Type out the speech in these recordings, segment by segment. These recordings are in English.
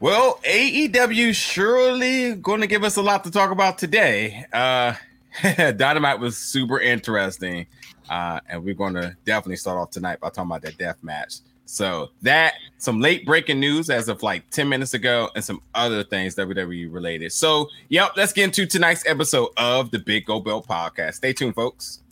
Well, AEW surely going to give us a lot to talk about today. Uh, Dynamite was super interesting, uh, and we're going to definitely start off tonight by talking about that death match. So that some late breaking news as of like 10 minutes ago and some other things WWE related. So, yep, let's get into tonight's episode of the Big Go Belt podcast. Stay tuned, folks.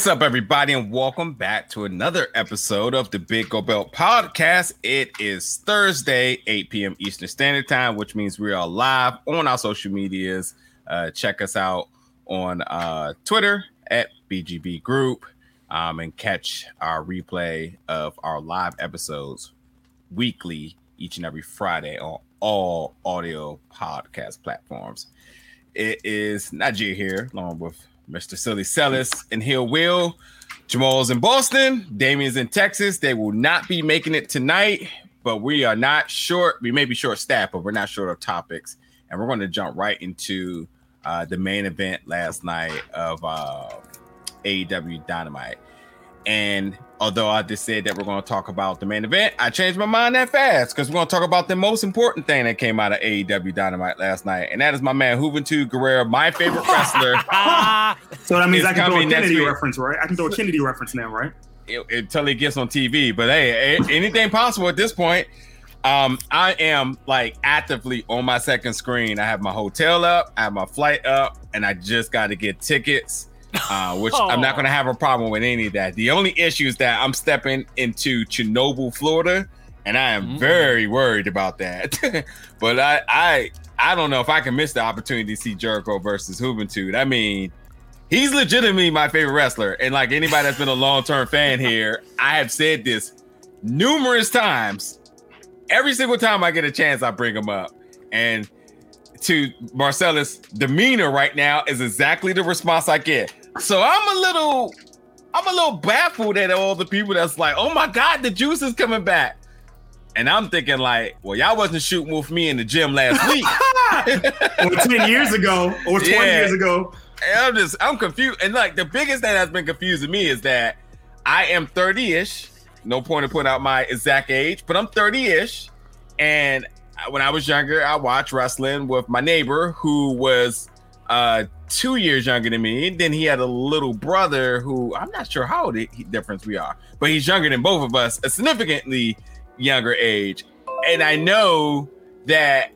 What's up, everybody, and welcome back to another episode of the Big Go Belt podcast. It is Thursday, 8 p.m. Eastern Standard Time, which means we are live on our social medias. Uh, check us out on uh, Twitter at BGB Group um, and catch our replay of our live episodes weekly, each and every Friday on all audio podcast platforms. It is Najee here, along with Mr. Silly Celis and Hill Will. Jamal's in Boston. Damien's in Texas. They will not be making it tonight, but we are not short. We may be short staff, but we're not short of topics. And we're going to jump right into uh, the main event last night of uh, AEW Dynamite. And although I just said that we're going to talk about the main event, I changed my mind that fast because we're going to talk about the most important thing that came out of AEW Dynamite last night, and that is my man Juventud Guerrera, my favorite wrestler. so that means I can throw a Kennedy reference, right? I can throw a Kennedy reference now, right? It, until he gets on TV, but hey, anything possible at this point. Um, I am like actively on my second screen. I have my hotel up, I have my flight up, and I just got to get tickets uh, which oh. I'm not going to have a problem with any of that. The only issue is that I'm stepping into Chernobyl, Florida, and I am mm. very worried about that. but I, I, I don't know if I can miss the opportunity to see Jericho versus Juventud. I mean, he's legitimately my favorite wrestler, and like anybody that's been a long term fan here, I have said this numerous times. Every single time I get a chance, I bring him up, and to Marcellus' demeanor right now is exactly the response I get. So I'm a little, I'm a little baffled at all the people that's like, oh my god, the juice is coming back. And I'm thinking like, well, y'all wasn't shooting with me in the gym last week, or ten years ago, or twenty yeah. years ago. And I'm just, I'm confused. And like the biggest thing that's been confusing me is that I am 30-ish. No point in putting out my exact age, but I'm 30-ish. And when I was younger, I watched wrestling with my neighbor who was uh, two years younger than me. And then he had a little brother who I'm not sure how old difference we are, but he's younger than both of us, a significantly younger age. And I know that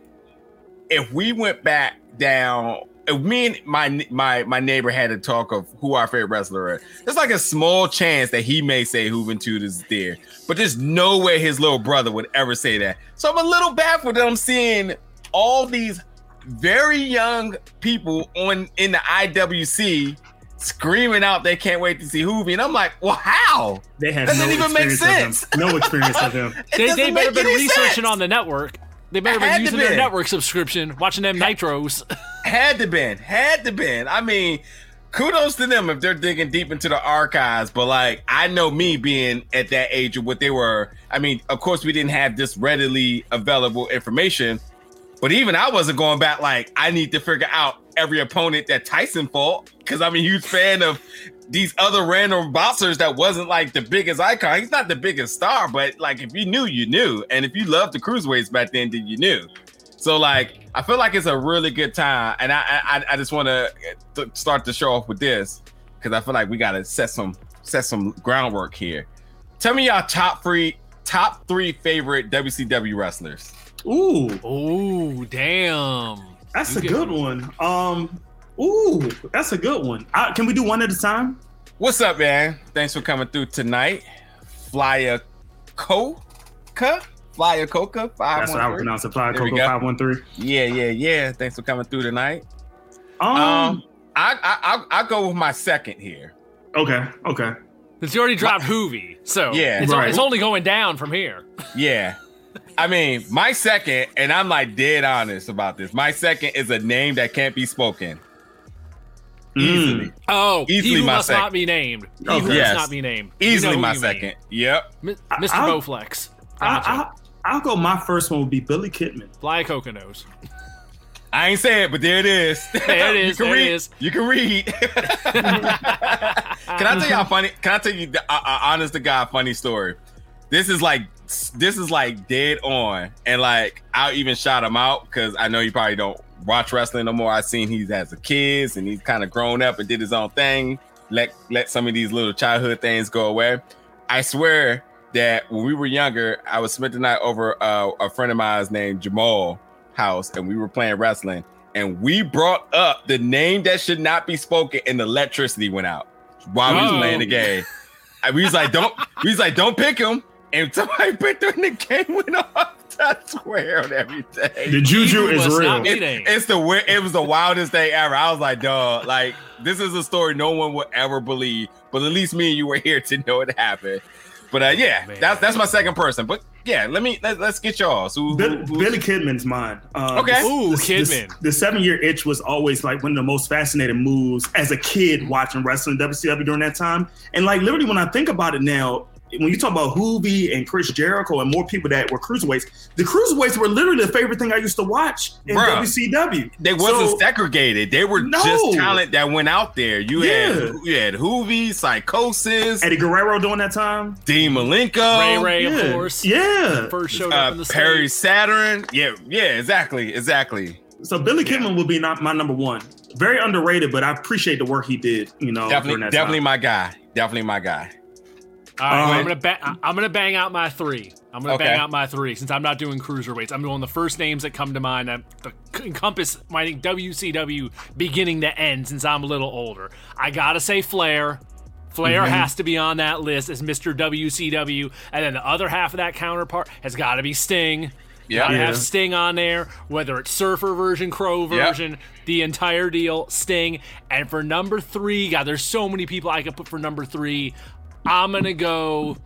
if we went back down, if me and my my my neighbor had a talk of who our favorite wrestler is, there's like a small chance that he may say Juventud is there, but there's no way his little brother would ever say that. So I'm a little baffled that I'm seeing all these very young people on in the IWC screaming out they can't wait to see Juvi. And I'm like, well, how? They have doesn't no even make sense. No experience with him. they, they better been researching sense. on the network. They better been using their network subscription, watching them nitros. had to been, had to been. I mean, kudos to them if they're digging deep into the archives. But like, I know me being at that age of what they were. I mean, of course, we didn't have this readily available information but even I wasn't going back like I need to figure out every opponent that Tyson fought because I'm a huge fan of these other random boxers that wasn't like the biggest icon. He's not the biggest star, but like if you knew, you knew. And if you loved the cruiserweights back then, then you knew. So like I feel like it's a really good time, and I I, I just want uh, to start the show off with this because I feel like we got to set some set some groundwork here. Tell me y'all top three top three favorite WCW wrestlers. Ooh. Ooh, damn. That's you a good one. Um, ooh, that's a good one. Uh, can we do one at a time? What's up, man? Thanks for coming through tonight. Flyer Coca? Flyer Coca? That's what I would pronounce it. Flyer Coca 513. Yeah, yeah, yeah. Thanks for coming through tonight. Um, um I, I, I, will go with my second here. Okay, okay. Since you already dropped Juvi, so yeah, it's, right. it's only going down from here. Yeah. I mean, my second, and I'm like dead honest about this. My second is a name that can't be spoken. Mm. Easily. Oh, easily he my must second. not be named. He oh, who yes. must not be named. Easily you know my second. Mean. Yep. M- Mr. I'll, Bowflex. Gotcha. I, will go. My first one would be Billy Kidman. Fly a coca nose. I ain't say it, but there it is. There it is. you can read. It is. You can read. can I tell you how funny? Can I tell you the uh, uh, honest to God funny story? This is like this is like dead on, and like I'll even shout him out because I know you probably don't watch wrestling no more. I seen he's as a kid and he's kind of grown up and did his own thing. Let let some of these little childhood things go away. I swear that when we were younger, I was spent the night over uh, a friend of mine's named Jamal house and we were playing wrestling and we brought up the name that should not be spoken and the electricity went out while oh. we was playing the game. we was like, don't we was like, don't pick him. And somebody picked him and the game went off. I swear on everything. The juju is real. It, it's the it was the wildest day ever. I was like, dog, like this is a story no one would ever believe, but at least me and you were here to know it happened. But uh, yeah, oh, that's that's my second person. But yeah, let me let, us get y'all. So Bill, Billy Kidman's mine. Um, okay, the, ooh, the, Kidman. The, the, seven year itch was always like one of the most fascinating moves as a kid watching wrestling WCW during that time. And like literally, when I think about it now, when you talk about Juvi and Chris Jericho and more people that were cruiserweights, the cruiserweights were literally the favorite thing I used to watch in Bruh, WCW. They wasn't so, segregated. They were no. just talent that went out there. You yeah. had you had Juvi, Psicosis, Eddie Guerrero during that time, Dean Malenko, Ray Ray, yeah. of course. Yeah, first showed up uh, in the Perry States. Saturn. Yeah, yeah, exactly, exactly. So Billy Kidman yeah. will be not my number one. Very underrated, but I appreciate the work he did. You know, definitely, definitely time. my guy. Definitely my guy. All right, I'm gonna ba- I'm gonna bang out my three. I'm gonna okay. bang out my three since I'm not doing cruiserweights. I'm doing the first names that come to mind that encompass my WCW beginning to end. Since I'm a little older, I gotta say Flair. Flair mm-hmm. has to be on that list as Mr. WCW, and then the other half of that counterpart has got to be Sting. Yeah, gotta yeah. have Sting on there, whether it's Surfer version, Crow version, yep. the entire deal, Sting. And for number three, God, there's so many people I could put for number three. I'm gonna go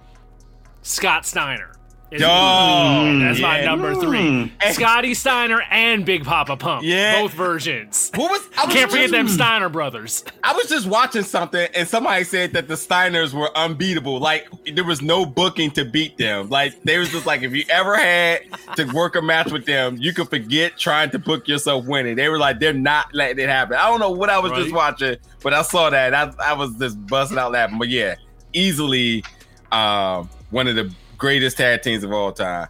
Scott Steiner. Is, oh, that's yeah. my number three. Mm. Scotty Steiner and Big Papa Pump. Yeah. Both versions. What was I was Can't forget them Steiner brothers. I was just watching something and somebody said that the Steiners were unbeatable. Like there was no booking to beat them. Like they was just like if you ever had to work a match with them, you could forget trying to book yourself winning. They were like, they're not letting it happen. I don't know what I was right. just watching, but I saw that. I, I was just busting out laughing. But yeah, easily um, one of the greatest tag teams of all time.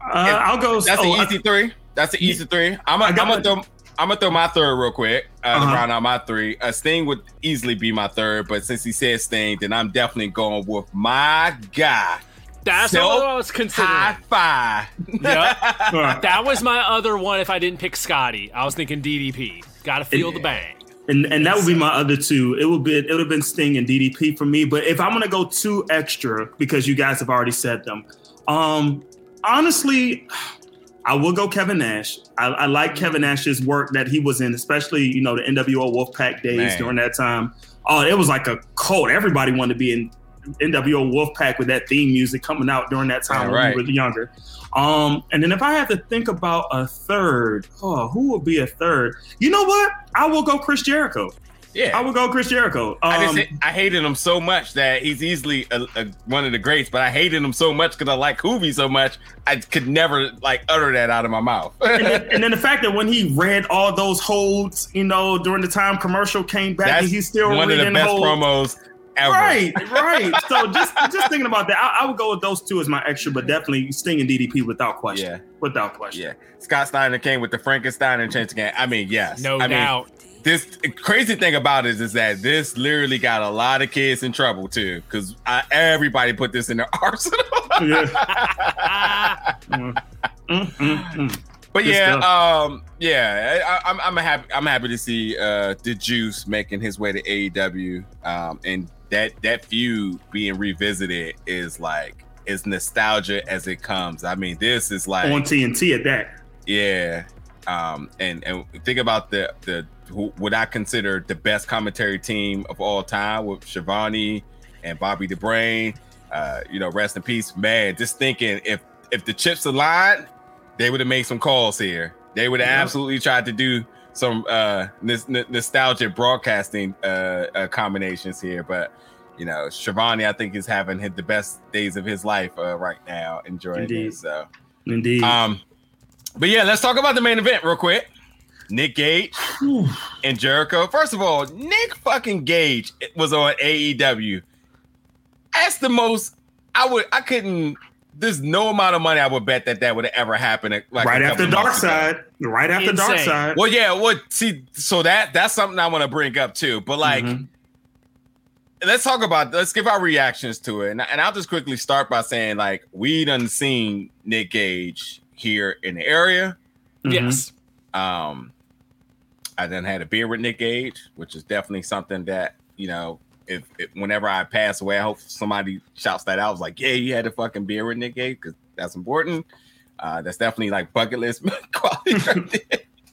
Uh, I'll go. That's oh, an easy I, three. That's an easy three. I'm gonna throw. I'm gonna throw my third real quick uh, uh-huh. to round out my three. Uh, Sting would easily be my third, but since he said Sting, then I'm definitely going with my guy. That's what I was considering. High five. yep. that was my other one. If I didn't pick Scotty, I was thinking DDP. Got to feel the bang and and that would be my other two. It would be it would have been Sting and DDP for me. But if I'm gonna go two extra because you guys have already said them, um, honestly, I will go Kevin Nash. I, I like Kevin Nash's work that he was in, especially you know the NWO Wolfpack days Man. during that time. Oh, it was like a cult. Everybody wanted to be in NWO Wolfpack with that theme music coming out during that time yeah, when we were younger. Um, and then if I have to think about a third, oh, who would be a third? You know what? I will go Chris Jericho. Yeah, I would go Chris Jericho. Um, I, just, I hated him so much that he's easily a, a, one of the greats, but I hated him so much because I like Juvi so much, I could never like utter that out of my mouth. and, then, and, then, the fact that when he read all those holds, you know, during the time commercial came back, That's and he's still one of the best holds. promos ever. Right, right. so just just thinking about that, I, I, would go with those two as my extra, but definitely Sting and DDP without question. Yeah, without question. Yeah, Scott Steiner came with the Frankensteiner and changed the game. I mean, yes, no I doubt. Mean, this crazy thing about it is that this literally got a lot of kids in trouble too, because everybody put this in their arsenal. yeah. Mm-hmm. But yeah, um, yeah, I, am I'm, I'm happy. I'm happy to see uh, the Juice making his way to AEW, um, and that that feud being revisited is like as nostalgia as it comes. I mean, this is like on TNT at that. Yeah, um, and and think about the the what I consider the best commentary team of all time with Schiavone and Bobby the Brain. Uh, you know, rest in peace, man. Just thinking if if the chips aligned they would have made some calls here. They would have yeah. absolutely tried to do some uh, n- nostalgic broadcasting uh, uh, combinations here, but you know, Schiavone, I think, is having hit the best days of his life uh, right now, enjoying Indeed. it. So, Indeed. Um, but yeah, let's talk about the main event real quick. Nick Gage and Jericho. First of all, Nick fucking Gage was on AEW. That's the most I would I couldn't there's no amount of money I would bet that that would ever happen. Like right after Dark Side, right after Insane. Dark Side. Well, yeah. What? See, so that that's something I want to bring up too. But like, mm-hmm. let's talk about. Let's give our reactions to it, and, and I'll just quickly start by saying like we done seen Nick Gage here in the area. Mm-hmm. Yes. Um, I then had a beer with Nick Gage, which is definitely something that you know if, if, whenever I pass away, I hope somebody shouts that out. I was like, yeah, you had a fucking beer with Nick Gage because that's important. Uh, that's definitely like bucket list quality.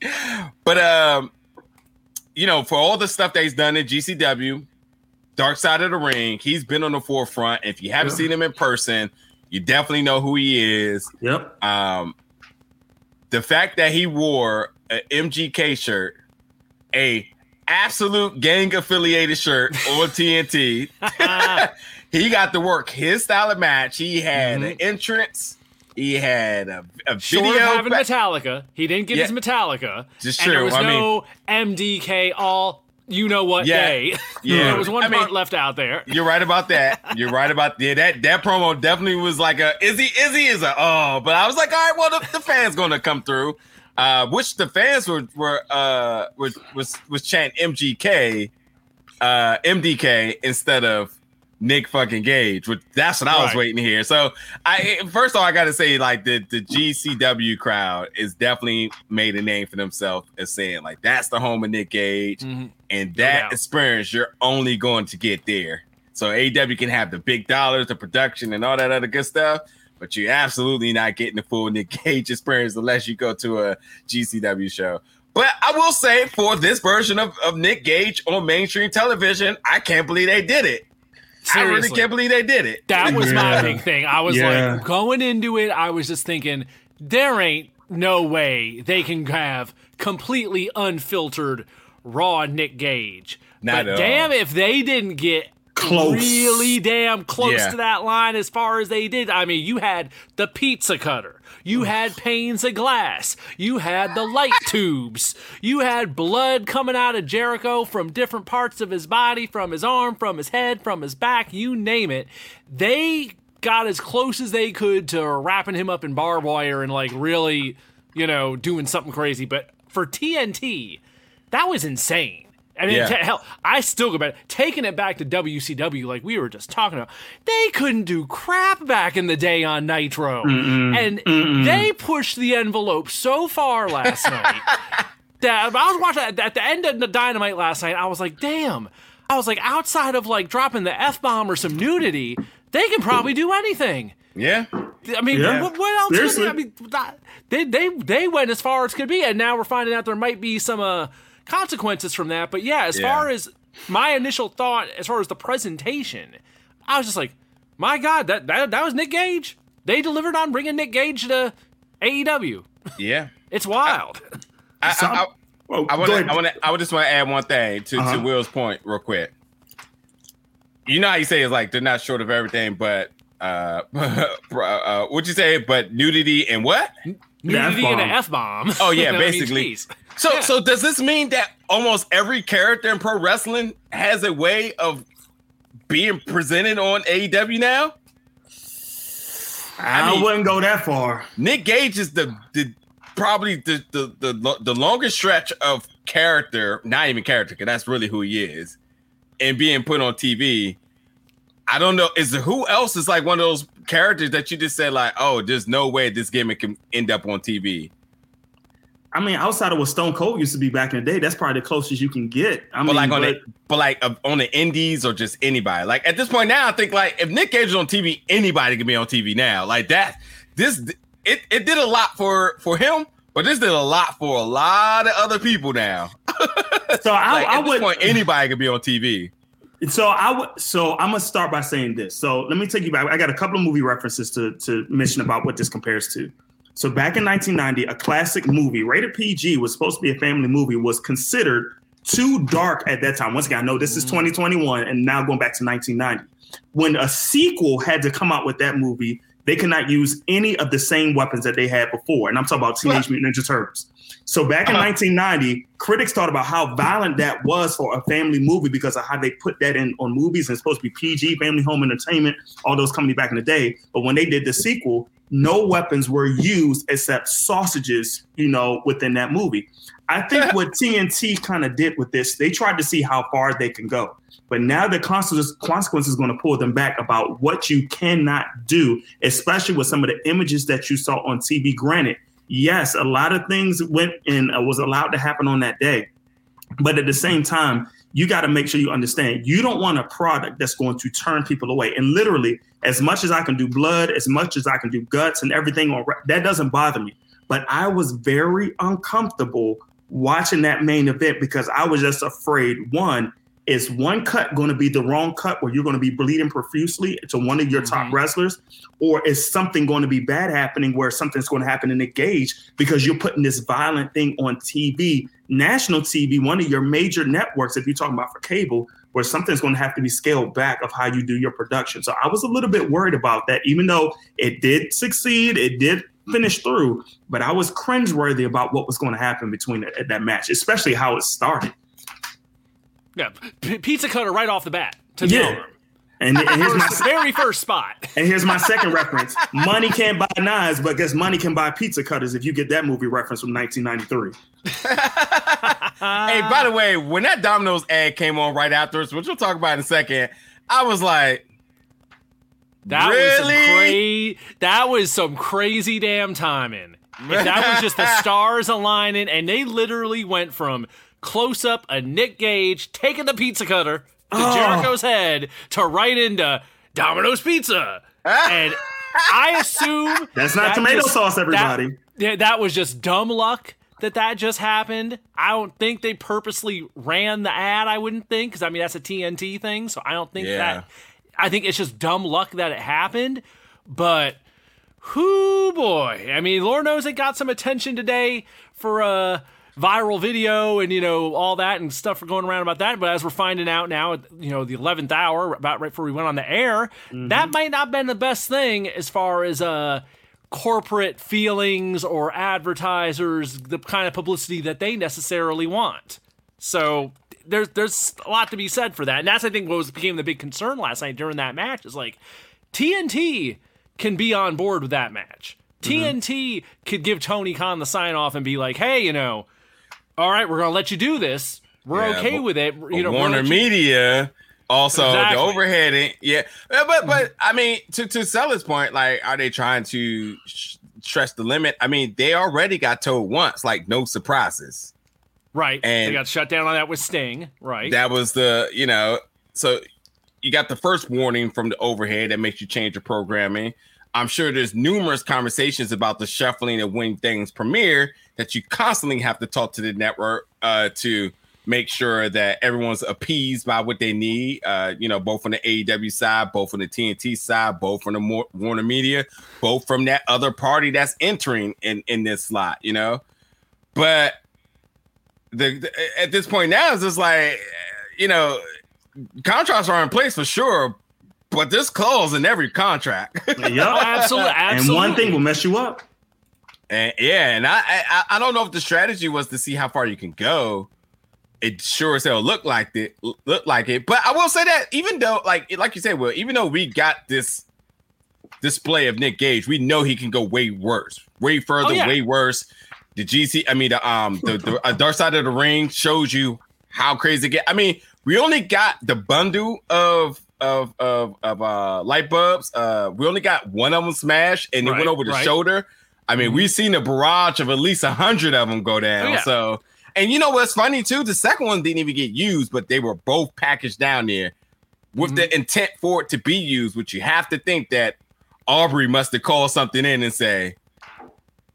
but um, you know, for all the stuff that he's done in GCW, Dark Side of the Ring, he's been on the forefront. If you haven't seen him in person, you definitely know who he is. Yep. Um, the fact that he wore an MDK shirt, a absolute gang affiliated shirt on TNT. he got to work his style of match. He had mm-hmm. an entrance. He had a, a Short video. Having Metallica, he didn't get yeah. his Metallica. Just true. And there was I no mean, MDK all you know what yeah, day. Yeah, there was one I part mean, left out there. You're right about that. You're right about yeah. That that promo definitely was like a Izzy Izzy is a oh, but I was like, all right, well the, the fans gonna come through uh, which the fans were were uh, was was was chanting MGK, uh, MDK instead of Nick fucking Gage. Which that's what I was waiting to hear. So I first of all, I got to say like the the GCW crowd is definitely made a name for themselves as saying like that's the home of Nick Gage, mm-hmm. and that no experience you're only going to get there. So AW can have the big dollars, the production, and all that other good stuff but you're absolutely not getting the full Nick Gage experience unless you go to a GCW show. But I will say, for this version of, of Nick Gage on mainstream television, I can't believe they did it. Seriously. I really can't believe they did it. That was yeah. my big thing. I was yeah. like, going into it, I was just thinking, there ain't no way they can have completely unfiltered raw Nick Gage. Not but damn, all. if they didn't get close. really damn close yeah. to that line as far as they did. I mean, you had the pizza cutter, you had panes of glass, you had the light tubes, you had blood coming out of Jericho from different parts of his body, from his arm, from his head, from his back, you name it. They got as close as they could to wrapping him up in barbed wire and like really, you know, doing something crazy. But for TNT, that was insane. I mean, yeah. t- hell, I still go back, taking it back to WCW, like we were just talking about. They couldn't do crap back in the day on Nitro, Mm-mm. and Mm-mm. they pushed the envelope so far last night that I was watching at the end of the Dynamite last night. I was like, damn. I was like, outside of like dropping the f bomb or some nudity, they can probably do anything. Yeah. I mean, yeah. What, what, else? I mean, they they they went as far as could be, and now we're finding out there might be some uh consequences from that. But yeah, as yeah. far as my initial thought, as far as the presentation, I was just like, my God, that that, that was Nick Gage. They delivered on bringing Nick Gage to AEW. Yeah, it's wild. I, I, I, well, I want to. I want to. I would just want to add one thing to, uh-huh. to Will's point, real quick. You know how you say it's like they're not short of everything, but uh, uh, what'd you say? But nudity and what? Nudity and an f bomb. Oh yeah, basically. I mean, so yeah. so does this mean that almost every character in pro wrestling has a way of being presented on AEW now? I, mean, wouldn't go that far. Nick Gage is the the probably the the the, the longest stretch of character, not even character, because that's really who he is, and being put on TV. I don't know. Is there who else is like one of those characters that you just said like, oh, there's no way this gimmick can end up on TV? I mean, outside of what Stone Cold used to be back in the day, that's probably the closest you can get. I but mean, like on but, the, but like uh, on the indies or just anybody. Like at this point now, I think like if Nick Gage is on TV, anybody can be on TV now. Like that, this it it did a lot for for him, but this did a lot for a lot of other people now. so I, like, I at would this point, anybody could be on TV. So I would. So I'm gonna start by saying this. So let me take you back. I got a couple of movie references to to mention about what this compares to. So back in 1990, a classic movie rated PG was supposed to be a family movie was considered too dark at that time. Once again, I know this is mm. 2021, and now going back to 1990, when a sequel had to come out with that movie, they cannot use any of the same weapons that they had before. And I'm talking about Teenage Mutant Ninja Turtles. So back in uh-huh. 1990, critics thought about how violent that was for a family movie because of how they put that in on movies and it's supposed to be PG, family home entertainment, all those companies back in the day. But when they did the sequel, no weapons were used except sausages, you know, within that movie. I think what TNT kind of did with this, they tried to see how far they can go. But now the consequence is going to pull them back about what you cannot do, especially with some of the images that you saw on TV. Granted, yes, a lot of things went and uh, was allowed to happen on that day. But at the same time, you got to make sure you understand you don't want a product that's going to turn people away. And literally, as much as I can do blood, as much as I can do guts and everything, that doesn't bother me. But I was very uncomfortable watching that main event because I was just afraid one, is one cut going to be the wrong cut where you're going to be bleeding profusely to one of your mm-hmm. top wrestlers? Or is something going to be bad happening where something's going to happen in the gauge because you're putting this violent thing on TV, national TV, one of your major networks, if you're talking about for cable, where something's going to have to be scaled back of how you do your production. So I was a little bit worried about that, even though it did succeed, it did finish through, but I was cringeworthy about what was going to happen between that, that match, especially how it started. Yeah, P- pizza cutter right off the bat. To yeah. And, and here's my very first spot. And here's my second reference: money can't buy knives, but guess money can buy pizza cutters. If you get that movie reference from 1993. hey, by the way, when that Domino's ad came on right afterwards, which we'll talk about in a second, I was like, "That really? was some crazy. That was some crazy damn timing." If that was just the stars aligning, and they literally went from close up a Nick Gage taking the pizza cutter to oh. Jericho's head to right into Domino's Pizza. and I assume that's not that tomato just, sauce, everybody. That, yeah, that was just dumb luck that that just happened. I don't think they purposely ran the ad. I wouldn't think because I mean that's a TNT thing, so I don't think yeah. that. I think it's just dumb luck that it happened. But whoo boy, I mean, Lord knows it got some attention today for uh viral video and you know all that and stuff are going around about that. But as we're finding out now, at you know the eleventh hour, about right before we went on the air, mm-hmm. that might not have been the best thing as far as uh corporate feelings or advertisers, the kind of publicity that they necessarily want. So there's there's a lot to be said for that, and that's I think what was became the big concern last night during that match is like TNT can be on board with that match. Mm-hmm. TNT could give Tony Khan the sign off and be like, hey, you know, all right, we're gonna let you do this. We're yeah, okay but, with it. You know, Warner Media also exactly. the overhead. Yeah, but but mm-hmm. I mean, to to Sellers' point, like, are they trying to stress the limit? I mean, they already got told once, like, no surprises. Right, and they got shut down on that with Sting. Right, that was the you know, so you got the first warning from the overhead that makes you change your programming. I'm sure there's numerous conversations about the shuffling of when things premiere that you constantly have to talk to the network uh, to make sure that everyone's appeased by what they need. Uh, you know, both from the AEW side, both from the TNT side, both from the Warner Media, both from that other party that's entering in in this slot. You know, but the, the at this point now it's just like you know contracts are in place for sure but this clause in every contract. yep, absolutely, absolutely. And one thing will mess you up. And yeah, and I, I I don't know if the strategy was to see how far you can go. It sure as hell looked like it looked like it. But I will say that even though, like like you said, well, even though we got this display of Nick Gage, we know he can go way worse, way further, oh, yeah. way worse. The GC, I mean, the um, the, the uh, Dark Side of the Ring shows you how crazy it get. I mean, we only got the bundle of of of of uh light bulbs. Uh, we only got one of them smashed, and right, it went over the right. shoulder. I mean, mm-hmm. we've seen a barrage of at least a hundred of them go down. Oh, yeah. So, and you know what's funny too? The second one didn't even get used, but they were both packaged down there with mm-hmm. the intent for it to be used. Which you have to think that Aubrey must have called something in and say,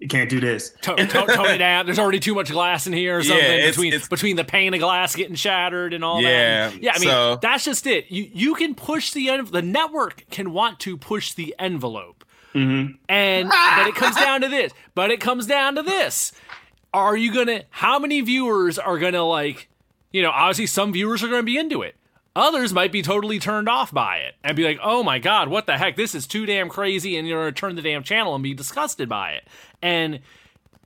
you can't do this. Tone, tone, tone it down. There's already too much glass in here or something yeah, it's, between it's, between the pane of glass getting shattered and all yeah, that. Yeah, I mean so. that's just it. You you can push the en- the network can want to push the envelope, mm-hmm. and but it comes down to this. But it comes down to this: Are you gonna? How many viewers are gonna like? You know, obviously some viewers are gonna be into it. Others might be totally turned off by it and be like, oh my God, what the heck? This is too damn crazy. And you're to turn the damn channel and be disgusted by it. And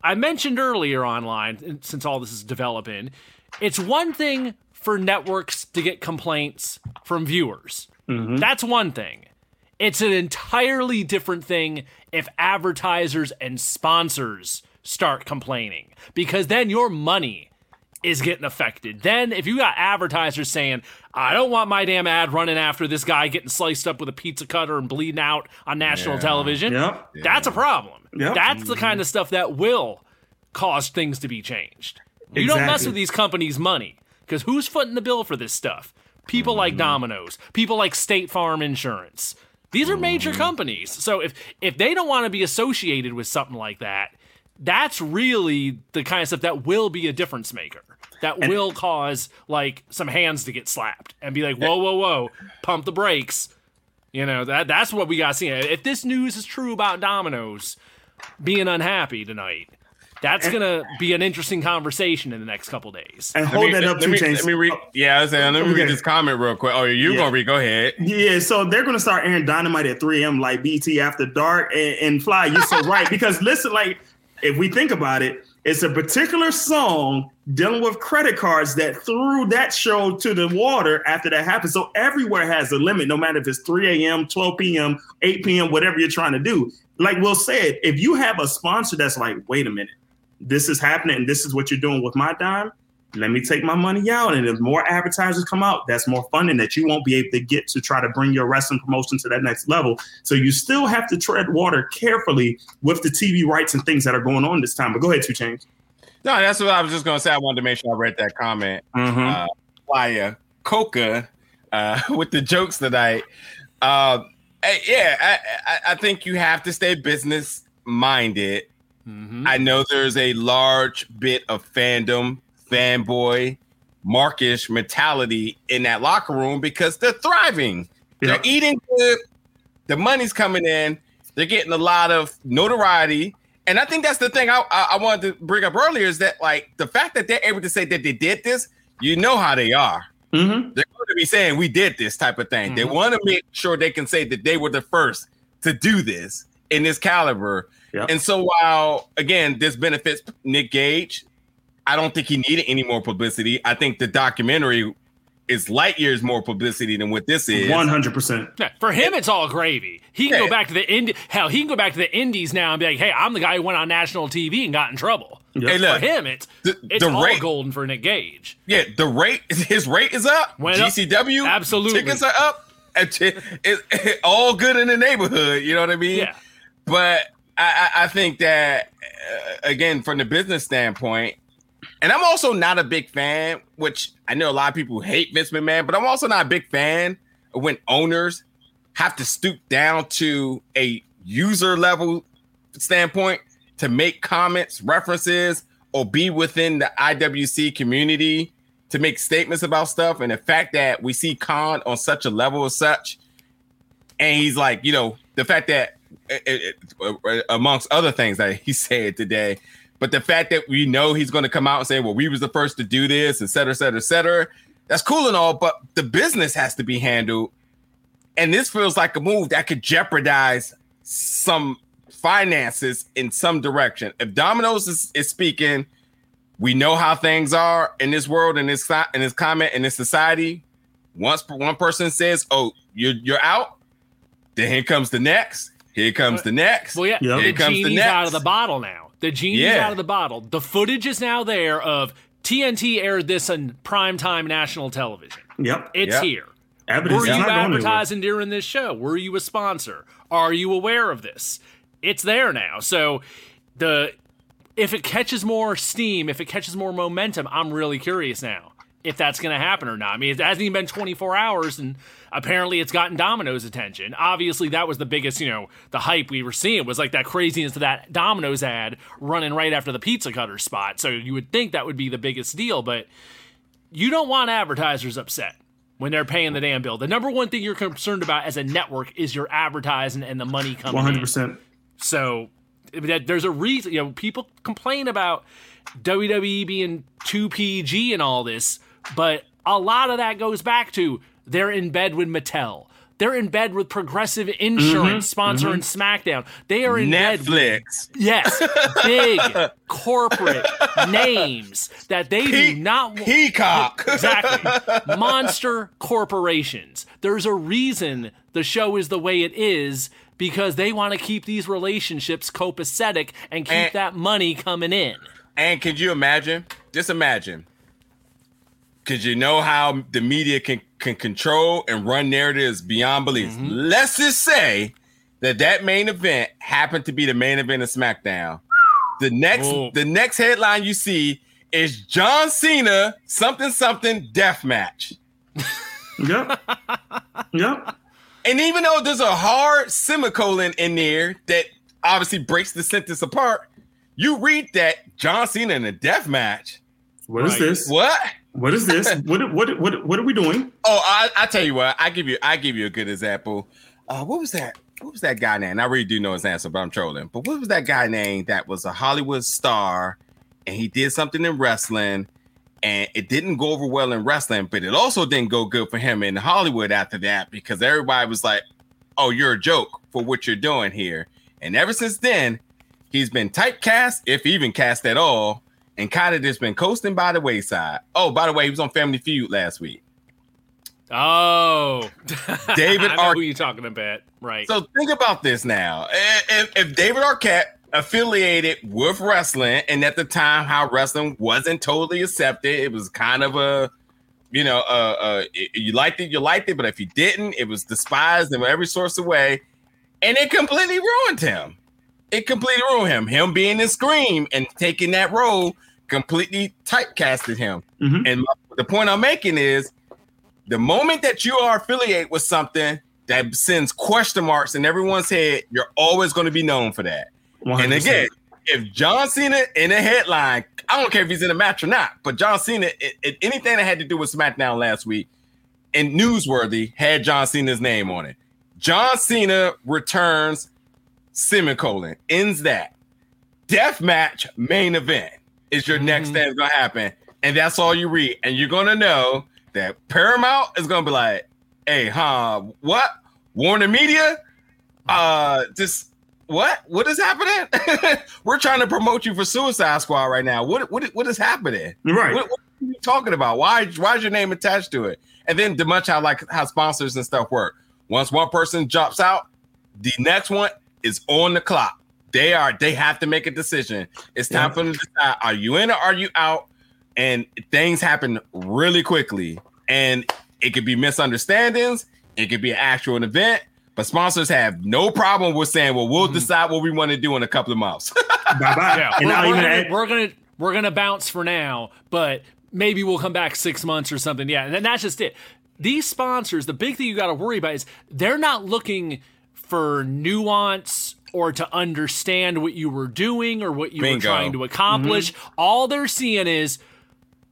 I mentioned earlier online, since all this is developing, it's one thing for networks to get complaints from viewers. Mm-hmm. That's one thing. It's an entirely different thing if advertisers and sponsors start complaining because then your money is getting affected. Then, if you got advertisers saying, I don't want my damn ad running after this guy getting sliced up with a pizza cutter and bleeding out on national yeah. television, yep. that's a problem. Yep. That's the kind of stuff that will cause things to be changed. You exactly. don't mess with these companies' money because who's footing the bill for this stuff? People mm-hmm. like Domino's, people like State Farm Insurance. These are major companies. So if if they don't want to be associated with something like that, that's really the kind of stuff that will be a difference maker that and, will cause like some hands to get slapped and be like, whoa, whoa, whoa, pump the brakes. You know that that's what we got to see. If this news is true about Domino's being unhappy tonight, that's gonna be an interesting conversation in the next couple days. And hold me, that up, let me, let me read. Oh. Yeah, I was saying, let me okay. read this comment real quick. Oh, you yeah. gonna read? Go ahead. Yeah, so they're gonna start airing Dynamite at 3 a.m. like BT after dark. And, and Fly, you're so right because listen, like if we think about it, it's a particular song dealing with credit cards that threw that show to the water after that happened. So everywhere has a limit, no matter if it's 3 a.m., 12 p.m., 8 p.m., whatever you're trying to do. Like Will said, if you have a sponsor that's like, wait a minute, this is happening and this is what you're doing with my dime, let me take my money out. And if more advertisers come out, that's more funding that you won't be able to get to try to bring your wrestling promotion to that next level. So you still have to tread water carefully with the TV rights and things that are going on this time. But go ahead, 2 Chainz. No, that's what I was just going to say. I wanted to make sure I read that comment. Mm-hmm. Uh, Coca uh, with the jokes tonight. Uh, yeah, I, I, I think you have to stay business minded. Mm-hmm. I know there's a large bit of fandom fanboy, markish mentality in that locker room because they're thriving. They're eating good. The money's coming in. They're getting a lot of notoriety. And I think that's the thing I, I, I wanted to bring up earlier is that like the fact that they're able to say that they did this, you know how they are. Mm-hmm. They're going to be saying we did this type of thing. Mm-hmm. They want to make sure they can say that they were the first to do this in this caliber. Yep. And so while again this benefits Nick Gage, I don't think he needed any more publicity. I think the documentary is light years more publicity than what this is. One hundred percent. For him, it's all gravy. He can yeah. go back to the Indi- hell. He can go back to the Indies now and be like, "Hey, I'm the guy who went on national TV and got in trouble." Yep. Hey, look, For him, it's the, it's the all rate, golden for Nick Gage. Yeah, the rate his rate is up. Went GCW up. absolutely tickets are up. It's, it's, all good in the neighborhood. You know what I mean? Yeah. But I, I think that uh, again, from the business standpoint, and I'm also not a big fan, which I know a lot of people hate Vince McMahon, but I'm also not a big fan when owners have to stoop down to a user level standpoint to make comments, references, or be within the IWC community to make statements about stuff. And the fact that we see Khan on such a level of such, and he's like, you know, the fact that it, it, uh, amongst other things that he said today, but the fact that we know he's going to come out and say, well, we was the first to do this, et cetera, et cetera, et cetera, that's cool and all, but the business has to be handled. And this feels like a move that could jeopardize some finances in some direction. If Domino's is, is speaking, we know how things are in this world, in this in this comment, in this society. Once one person says, "Oh, you're you're out," then here comes the next. Here comes the next. Well, yeah, yep. here the comes the next. out of the bottle now. The genie's yeah. out of the bottle. The footage is now there of TNT aired this on primetime national television. Yep. It's yep. here. Evidence Were you advertising during this show? Were you a sponsor? Are you aware of this? It's there now. So the if it catches more steam, if it catches more momentum, I'm really curious now if that's going to happen or not. I mean, it hasn't even been 24 hours, and apparently it's gotten Domino's attention. Obviously, that was the biggest, you know, the hype we were seeing was like that craziness of that Domino's ad running right after the pizza cutter spot. So you would think that would be the biggest deal, but you don't want advertisers upset when they're paying the damn bill. The number one thing you're concerned about as a network is your advertising and the money coming 100%. In. So there's a reason, you know, people complain about WWE being too PG and all this but a lot of that goes back to they're in bed with Mattel. They're in bed with Progressive Insurance mm-hmm, sponsoring mm-hmm. SmackDown. They are in Netflix. bed with yes, big corporate names that they Pe- do not want. Peacock. Exactly. Monster corporations. There's a reason the show is the way it is because they want to keep these relationships copacetic and keep and, that money coming in. And could you imagine? Just imagine because you know how the media can can control and run narratives beyond belief. Mm-hmm. Let's just say that that main event happened to be the main event of SmackDown. The next Ooh. the next headline you see is John Cena something something death match. yep. Yep. And even though there's a hard semicolon in there that obviously breaks the sentence apart, you read that John Cena in a death match. What right. is this? What? What is this? what, what what what are we doing? Oh, I, I tell you what, I give you I give you a good example. Uh, what was that? What was that guy name? I really do know his answer, but I'm trolling. But what was that guy name that was a Hollywood star and he did something in wrestling and it didn't go over well in wrestling, but it also didn't go good for him in Hollywood after that because everybody was like, "Oh, you're a joke for what you're doing here." And ever since then, he's been typecast, if even cast at all, and kind of just been coasting by the wayside. Oh, by the way, he was on Family Feud last week. Oh, David Arquette. Who you talking about? Right. So think about this now. If, if David Arquette affiliated with wrestling, and at the time how wrestling wasn't totally accepted, it was kind of a, you know, uh, uh, you liked it, you liked it, but if you didn't, it was despised in every source of way, and it completely ruined him. It completely ruined him. Him being in Scream and taking that role completely typecasted him. Mm-hmm. And the point I'm making is the moment that you are affiliate with something that sends question marks in everyone's head, you're always going to be known for that. 100%. And again, if John Cena in a headline, I don't care if he's in a match or not, but John Cena, it, it, anything that had to do with SmackDown last week and newsworthy had John Cena's name on it. John Cena returns, semicolon, ends that. Death match main event is your mm-hmm. next thing gonna happen, and that's all you read, and you're gonna know that Paramount is gonna be like, "Hey, huh? What? Warner Media? Uh, just what? What is happening? We're trying to promote you for Suicide Squad right now. What? What? What is happening? Right? What, what are you talking about? Why? Why is your name attached to it? And then the much how like how sponsors and stuff work. Once one person drops out, the next one is on the clock. They are. They have to make a decision. It's time yeah. for them to decide: Are you in or are you out? And things happen really quickly, and it could be misunderstandings. It could be an actual event. But sponsors have no problem with saying, "Well, we'll mm-hmm. decide what we want to do in a couple of months." bye bye. Yeah, we're, we're, gonna, we're gonna we're gonna bounce for now, but maybe we'll come back six months or something. Yeah, and that's just it. These sponsors, the big thing you got to worry about is they're not looking for nuance or to understand what you were doing or what you Bingo. were trying to accomplish. Mm-hmm. All they're seeing is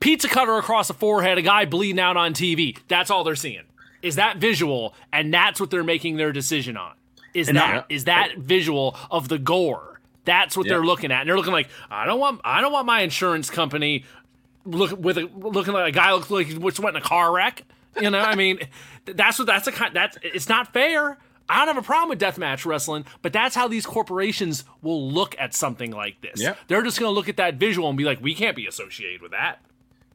pizza cutter across the forehead, a guy bleeding out on TV. That's all they're seeing. Is that visual, and that's what they're making their decision on. Is and that is that visual of the gore? That's what they're looking at. And they're looking like, I don't want I don't want my insurance company look with a, looking like a guy looks like he just went in a car wreck. You know, I mean, that's what that's a kind that's it's not fair. I don't have a problem with deathmatch wrestling, but that's how these corporations will look at something like this. Yeah. They're just going to look at that visual and be like, we can't be associated with that.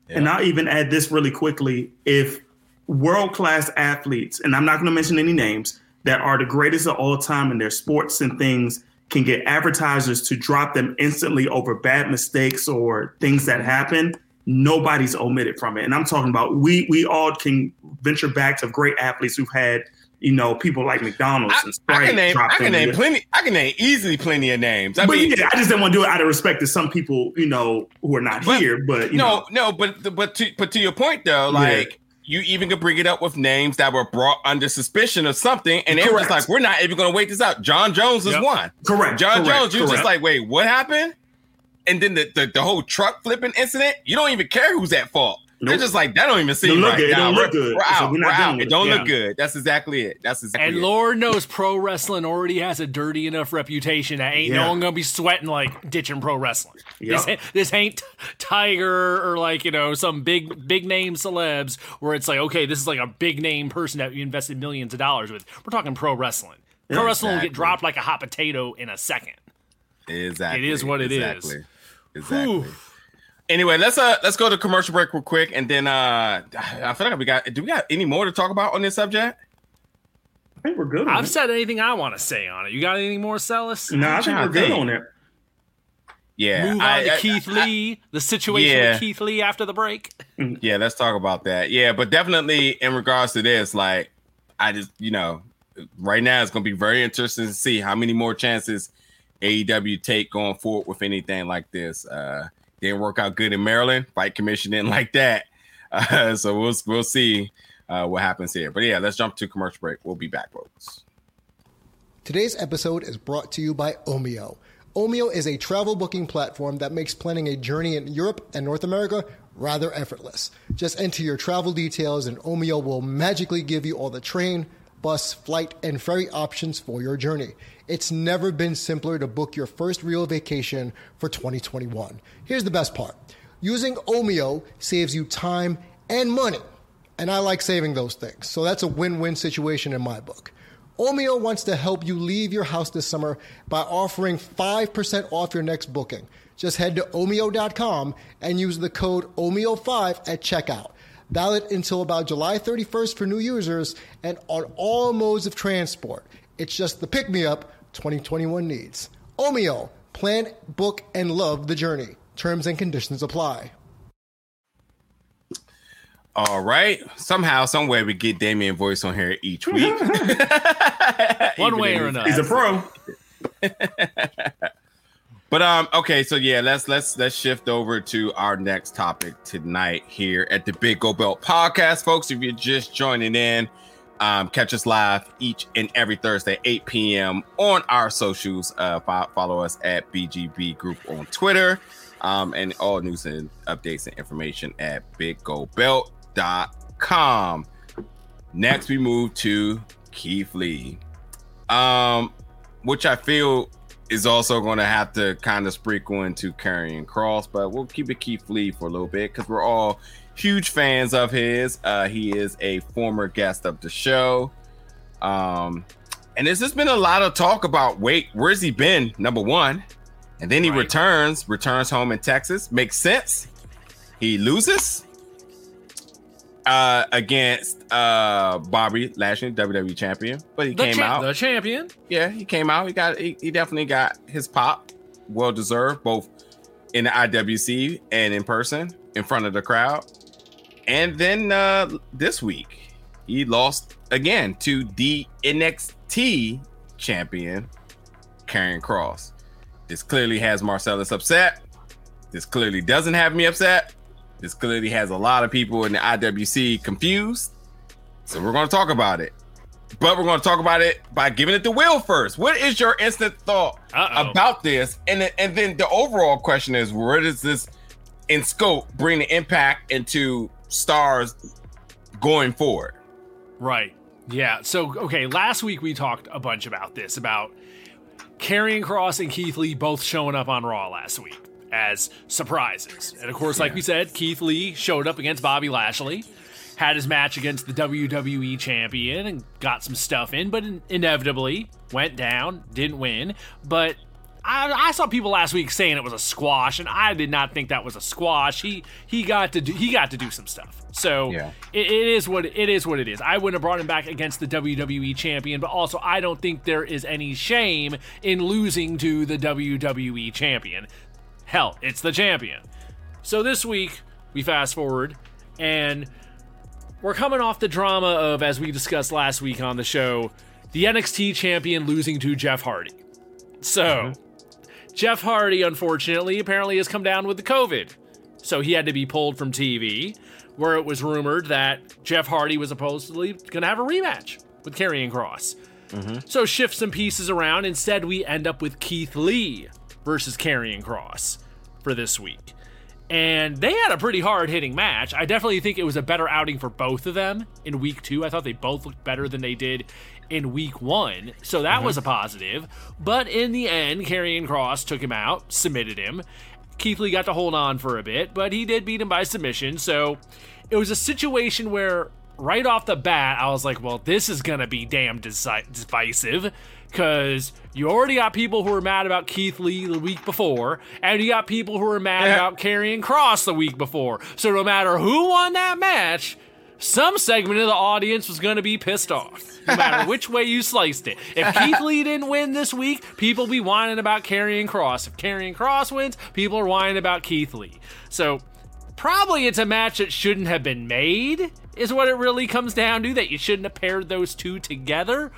Yeah. And I'll even add this really quickly. If world class athletes, and I'm not going to mention any names, that are the greatest of all time in their sports and things can get advertisers to drop them instantly over bad mistakes or things that happen, nobody's omitted from it. And I'm talking about we we all can venture back to great athletes who've had you know, people like McDonald's I, and Sprite. I can name, I can name plenty. I can name easily plenty of names. I but mean, yeah, I just didn't want to do it out of respect to some people, you know, who are not but, here. But no, know. no, but but to but to your point though, like. Yeah. You even could bring it up with names that were brought under suspicion of something, and Correct. everyone's like, "We're not even going to wait this out." Jon Jones is yep. one. Correct. John Correct. Jones, you're just like, "Wait, what happened?" And then the, the the whole truck flipping incident, you don't even care who's at fault. Nope. They're just like that don't even seem right. Good. It don't look good. We're out. So we're, we're out. It don't yeah. look good. That's exactly it. That's exactly. And it. Lord knows pro wrestling already has a dirty enough reputation that ain't yeah. no one gonna be sweating like ditching pro wrestling. Yep. This, this ain't Tiger or like you know some big big name celebs where it's like okay this is like a big name person that you invested millions of dollars with. We're talking pro wrestling. Pro wrestling will get dropped like a hot potato in a second. Exactly. It is what it exactly. is. Exactly. Whew. Anyway, let's uh let's go to commercial break real quick, and then uh I feel like we got. Do we got any more to talk about on this subject? I think we're good. I've it. said anything I want to say on it. You got anything more, Celis? No, I think we're good on it. Yeah, move on I, to I, Keith I, Lee. the situation yeah. with Keith Lee after the break. yeah, let's talk about that. Yeah, but definitely in regards to this, like I just you know, right now it's gonna be very interesting to see how many more chances AEW take going forward with anything like this. Uh didn't work out good in Maryland. Fight commission didn't like that. Uh, so we'll we'll see uh, what happens here. But yeah, let's jump to commercial break. We'll be back, folks. Today's episode is brought to you by Omio. Omio is a travel booking platform that makes planning a journey in Europe and North America rather effortless. Just enter your travel details, and Omio will magically give you all the train, bus, flight, and ferry options for your journey. It's never been simpler to book your first real vacation for 2021. Here's the best part using Omio saves you time and money. And I like saving those things. So that's a win win situation in my book. Omio wants to help you leave your house this summer by offering 5% off your next booking. Just head to omio.com and use the code OMIO5 at checkout. Valid until about July 31st for new users and on all modes of transport. It's just the pick me up 2021 needs. Omio, plan, book, and love the journey. Terms and conditions apply. All right. Somehow, somewhere, we get Damian voice on here each week. One way or another. He's a pro. but um, okay, so yeah, let's let's let's shift over to our next topic tonight here at the Big Go Belt Podcast, folks. If you're just joining in, um, catch us live each and every Thursday, 8 p.m. on our socials. Uh, follow us at BGB Group on Twitter. Um, and all news and updates and information at biggobelt.com. Next, we move to Keith Lee, um, which I feel is also going to have to kind of sprinkle into Karrion Kross, but we'll keep it Keith Lee for a little bit because we're all huge fans of his. Uh, he is a former guest of the show. Um, and there's just been a lot of talk about wait, where's he been? Number one. And then he right. returns, returns home in Texas. Makes sense. He loses uh, against uh, Bobby Lashley, WWE champion, but he the came cha- out. The champion. Yeah, he came out. He got. He, he definitely got his pop. Well deserved, both in the IWC and in person in front of the crowd. And then uh, this week, he lost again to the NXT champion, Karrion Kross. This clearly has Marcellus upset. This clearly doesn't have me upset. This clearly has a lot of people in the IWC confused. So we're going to talk about it. But we're going to talk about it by giving it to Will first. What is your instant thought Uh-oh. about this? And, and then the overall question is where does this in scope bring the impact into stars going forward. Right. Yeah. So, okay, last week we talked a bunch about this about Karrion Kross and Keith Lee both showing up on Raw last week as surprises. And of course, like we said, Keith Lee showed up against Bobby Lashley, had his match against the WWE champion, and got some stuff in, but inevitably went down, didn't win. But I, I, saw people last week saying it was a squash, and I did not think that was a squash. He he got to do he got to do some stuff. So yeah. it, it is what it is what it is. I wouldn't have brought him back against the WWE champion, but also I don't think there is any shame in losing to the WWE champion. Hell, it's the champion. So this week we fast forward, and we're coming off the drama of, as we discussed last week on the show, the NXT champion losing to Jeff Hardy. So, mm-hmm. Jeff Hardy, unfortunately, apparently has come down with the COVID. So he had to be pulled from TV, where it was rumored that Jeff Hardy was supposedly going to have a rematch with Karrion Kross. Mm-hmm. So shift some pieces around. Instead, we end up with Keith Lee versus Karrion Kross for this week. And they had a pretty hard hitting match. I definitely think it was a better outing for both of them in week two. I thought they both looked better than they did in week one. So that mm-hmm. was a positive. But in the end, Karrion Kross took him out, submitted him. Keith Lee got to hold on for a bit, but he did beat him by submission. So it was a situation where right off the bat, I was like, well, this is going to be damn divisive because you already got people who are mad about Keith Lee the week before, and you got people who are mad yeah. about Karrion Kross the week before. So no matter who won that match, some segment of the audience was going to be pissed off, no matter which way you sliced it. If Keith Lee didn't win this week, people be whining about Karrion Kross. If Karrion Kross wins, people are whining about Keith Lee. So probably it's a match that shouldn't have been made, is what it really comes down to, that you shouldn't have paired those two together.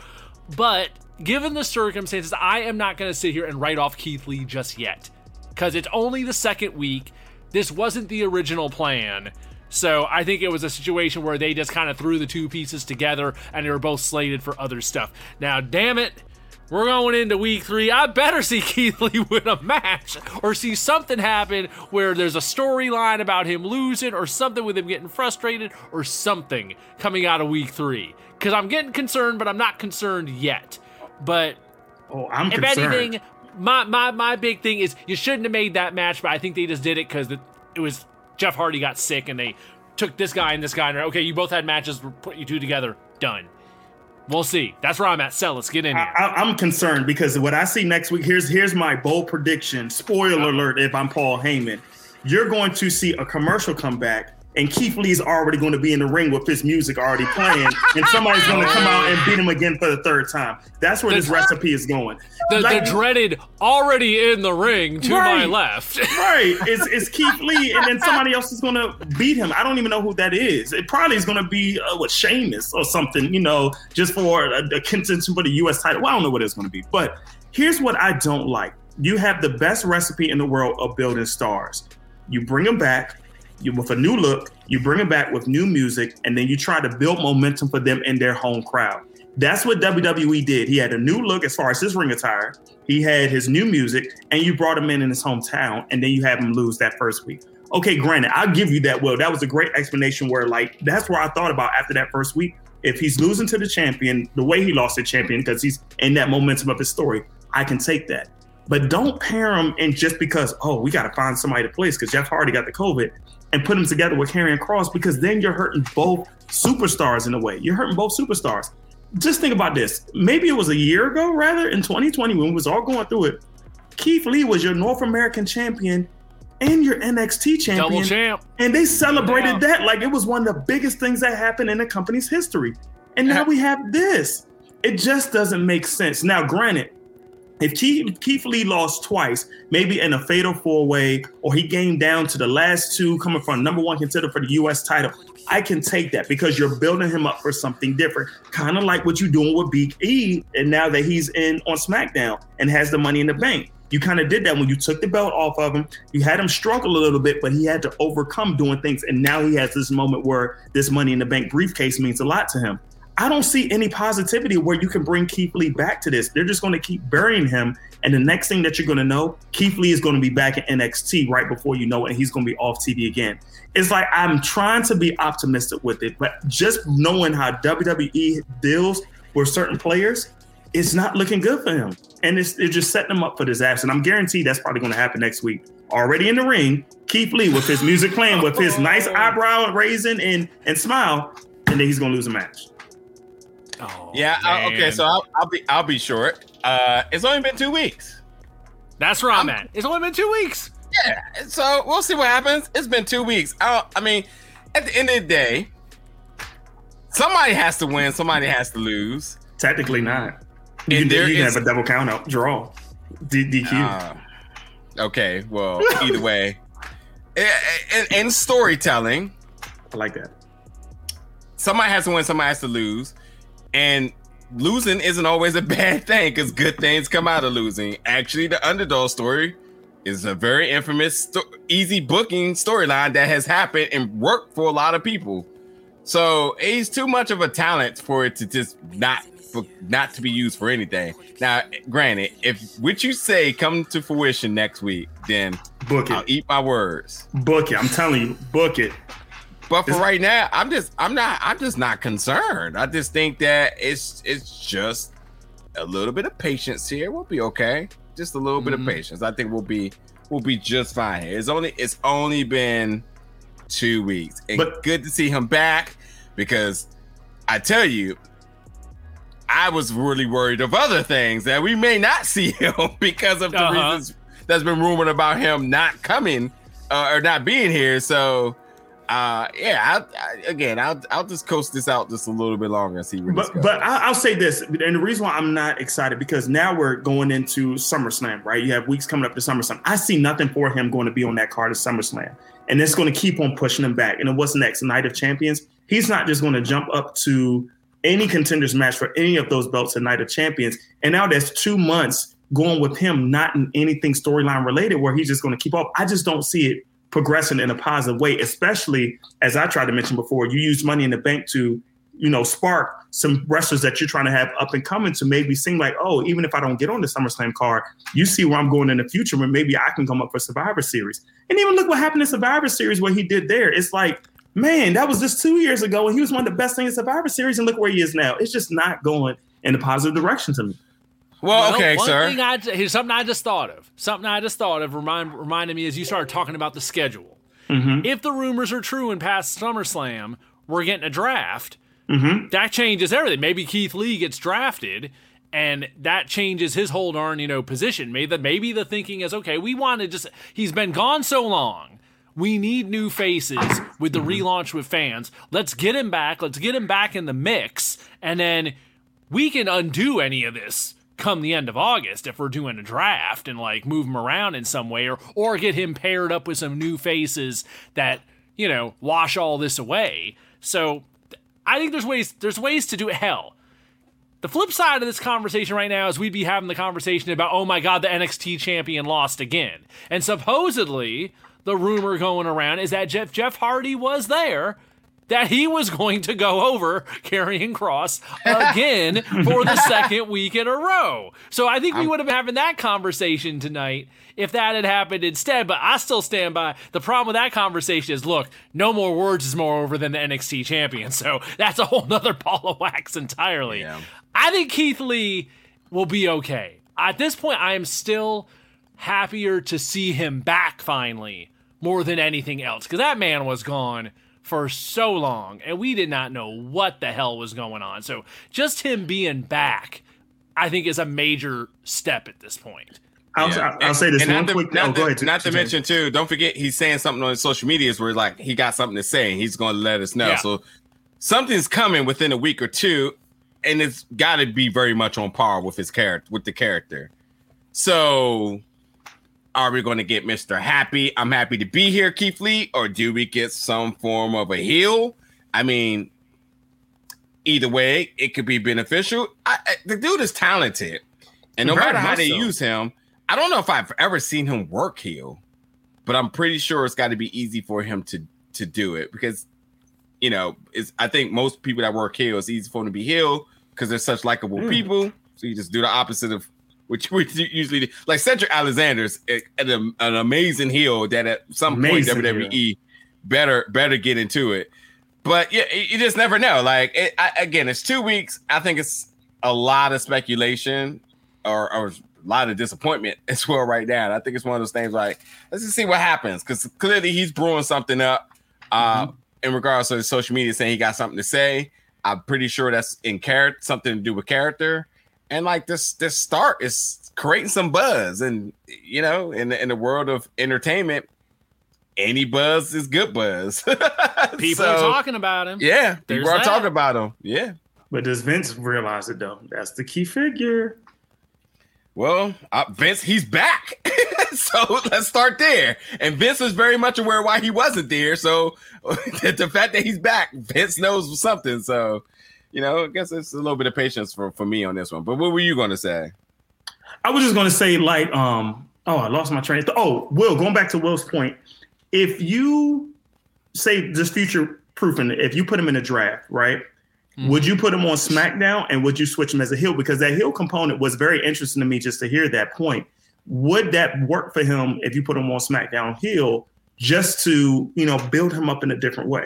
But given the circumstances, I am not going to sit here and write off Keith Lee just yet. Because it's only the second week. This wasn't the original plan. So I think it was a situation where they just kind of threw the two pieces together and they were both slated for other stuff. Now, damn it, we're going into week three. I better see Keith Lee win a match or see something happen where there's a storyline about him losing or something with him getting frustrated or something coming out of week three. Because I'm getting concerned, but I'm not concerned yet. But oh, I'm if concerned. anything, my, my, my big thing is you shouldn't have made that match, but I think they just did it because it was Jeff Hardy got sick and they took this guy and this guy and okay, you both had matches, put you two together, done. We'll see. That's where I'm at. Sell. Let's get in here. I, am concerned because what I see next week. Here's here's my bold prediction. Spoiler uh-huh. alert! If I'm Paul Heyman, you're going to see a commercial come back and Keith Lee's already going to be in the ring with his music already playing, and somebody's going to come out and beat him again for the third time. That's where the, this recipe is going. The, like, the, dreaded already in the ring to right, my left. right. It's, it's Keith Lee, and then somebody else is going to beat him. I don't even know who that is. It probably is going to be uh, what Sheamus or something, you know, just for a, a contention for the U.S. title. Well, I don't know what it's going to be, but here's what I don't like. You have the best recipe in the world of building stars. You bring them back you with a new look, you bring them back with new music, and then you try to build momentum for them in their home crowd. That's what WWE did. He had a new look as far as his ring attire. He had his new music, and you brought him in in his hometown, and then you have him lose that first week. Okay, granted, I'll give you that. Well, that was a great explanation. Where like that's where I thought about after that first week. If he's losing to the champion, the way he lost the champion, because he's in that momentum of his story, I can take that. But don't pair him in just because, oh, we got to find somebody to place because Jeff Hardy got the COVID and put them together with Karrion Kross because then you're hurting both superstars in a way. You're hurting both superstars. Just think about this. Maybe it was a year ago, rather, in 2020 when we was all going through it. Keith Lee was your North American champion and your NXT champion. Double champ. And they celebrated that like it was one of the biggest things that happened in the company's history. And now we have this. It just doesn't make sense. Now, granted, if Keith, Keith Lee lost twice, maybe in a fatal four way, or he gained down to the last two coming from number one contender for the U.S. title, I can take that because you're building him up for something different, kind of like what you're doing with Big E. And now that he's in on SmackDown and has the money in the bank, you kind of did that when you took the belt off of him. You had him struggle a little bit, but he had to overcome doing things. And now he has this moment where this money in the bank briefcase means a lot to him. I don't see any positivity where you can bring Keith Lee back to this. They're just going to keep burying him. And the next thing that you're going to know, Keith Lee is going to be back in NXT right before you know it, and he's going to be off TV again. It's like I'm trying to be optimistic with it, but just knowing how WWE deals with certain players, it's not looking good for him. And it's, it's just setting him up for disaster. And I'm guaranteed that's probably going to happen next week. Already in the ring, Keith Lee with his music playing, with his nice eyebrow raising and, and smile, and then he's going to lose a match. Oh, yeah. I, okay. So I'll, I'll, be I'll be short. Uh, it's only been two weeks. That's where I'm, I'm, at. It's only been two weeks. Yeah. So we'll see what happens. It's been two weeks. I, I mean, at the end of the day, somebody has to win. Somebody has to lose. Technically not. You, can, you can have a double count out draw. D- DQ. Uh, okay. Well, either way. in storytelling. I like that. Somebody has to win, somebody has to lose. And losing isn't always a bad thing because good things come out of losing. Actually, the underdog story is a very infamous, sto- easy booking storyline that has happened and worked for a lot of people. So he's too much of a talent for it to just not for not to be used for anything. Now, granted, if what you say come to fruition next week, then book it. I'll eat my words. Book it. I'm telling you, book it. But for right now, I'm just I'm not I'm just not concerned. I just think that it's it's just a little bit of patience here. We'll be okay. Just a little mm-hmm. bit of mm-hmm. patience. I think we'll be we'll be just fine here. It's only it's only been two weeks. And but, good to see him back because I tell you, I was really worried of other things that we may not see him because of the uh-huh. reasons that's been rumored about him not coming uh, or not being here. So, uh, yeah, I, I, again, I'll I'll just coast this out just a little bit longer and see where. But but I'll say this, and the reason why I'm not excited because now we're going into SummerSlam, right? You have weeks coming up to SummerSlam. I see nothing for him going to be on that card at SummerSlam, and it's going to keep on pushing him back. And then what's next? Night of Champions. He's not just going to jump up to any contenders match for any of those belts at Night of Champions. And now that's two months going with him not in anything storyline related where he's just going to keep up. I just don't see it progressing in a positive way, especially as I tried to mention before, you use money in the bank to, you know, spark some wrestlers that you're trying to have up and coming to maybe seem like, oh, even if I don't get on the SummerSlam card, you see where I'm going in the future where maybe I can come up for Survivor Series. And even look what happened in Survivor Series, what he did there. It's like man, that was just two years ago, and he was one of the best things in Survivor Series, and look where he is now. It's just not going in a positive direction to me. Well, well okay, one sir. Thing I, here's something I just thought of. Something I just thought of remind, reminded me as you started talking about the schedule. Mm-hmm. If the rumors are true and past SummerSlam, we're getting a draft. Mm-hmm. That changes everything. Maybe Keith Lee gets drafted, and that changes his hold on you know position. Maybe the maybe the thinking is okay. We want to just he's been gone so long. We need new faces with the mm-hmm. relaunch with fans. Let's get him back. Let's get him back in the mix. And then we can undo any of this come the end of August if we're doing a draft and like move him around in some way or or get him paired up with some new faces that, you know, wash all this away. So I think there's ways there's ways to do it hell. The flip side of this conversation right now is we'd be having the conversation about, oh my God, the NXT champion lost again. And supposedly, the rumor going around is that Jeff Jeff Hardy was there that he was going to go over Karrion Kross again for the second week in a row. So I think we would have been having that conversation tonight if that had happened instead. But I still stand by the problem with that conversation is look, no more words is more over than the NXT champion. So that's a whole nother ball of wax entirely. Yeah. I think Keith Lee will be okay. At this point, I am still happier to see him back finally more than anything else because that man was gone for so long and we did not know what the hell was going on. So just him being back, I think, is a major step at this point. I'll, yeah. I'll, say this and one not quick. To, not, oh, to, not to, to mention too. Don't forget he's saying something on his social medias where like he got something to say. He's going to let us know. Yeah. So something's coming within a week or two, and it's got to be very much on par with his character with the character. So are we going to get Mr. Happy? I'm happy to be here, Keith Lee, or do we get some form of a heel? I mean, either way, it could be beneficial. I, I, the dude is talented, and no matter how they so. use him, I don't know if I've ever seen him work heel, but I'm pretty sure it's got to be easy for him to to do it because, you know, it's. I think most people that work heel, it's easy for them to be heel because they're such likable mm. people. So you just do the opposite of which we usually do. like Cedric Alexander's an, an amazing heel that at some amazing point WWE heel. better better get into it. But yeah, you just never know. Like it, I, again, it's two weeks. I think it's a lot of speculation or, or a lot of disappointment as well right now. I think it's one of those things like let's just see what happens because clearly he's brewing something up. Uh, mm-hmm. in regards to social media saying he got something to say. I'm pretty sure that's in character, something to do with character and like this this start is creating some buzz and you know in the, in the world of entertainment any buzz is good buzz people so, are talking about him yeah There's people are that. talking about him yeah but does vince realize it though that's the key figure well uh, vince he's back so let's start there. And Vince is very much aware why he wasn't there. So the fact that he's back, Vince knows something. So, you know, I guess it's a little bit of patience for, for me on this one. But what were you going to say? I was just going to say, like, um, oh, I lost my train. Oh, Will, going back to Will's point, if you say just future proofing, if you put him in a draft, right? Mm-hmm. Would you put him on SmackDown and would you switch him as a heel? Because that heel component was very interesting to me just to hear that point. Would that work for him if you put him on SmackDown heel just to, you know, build him up in a different way?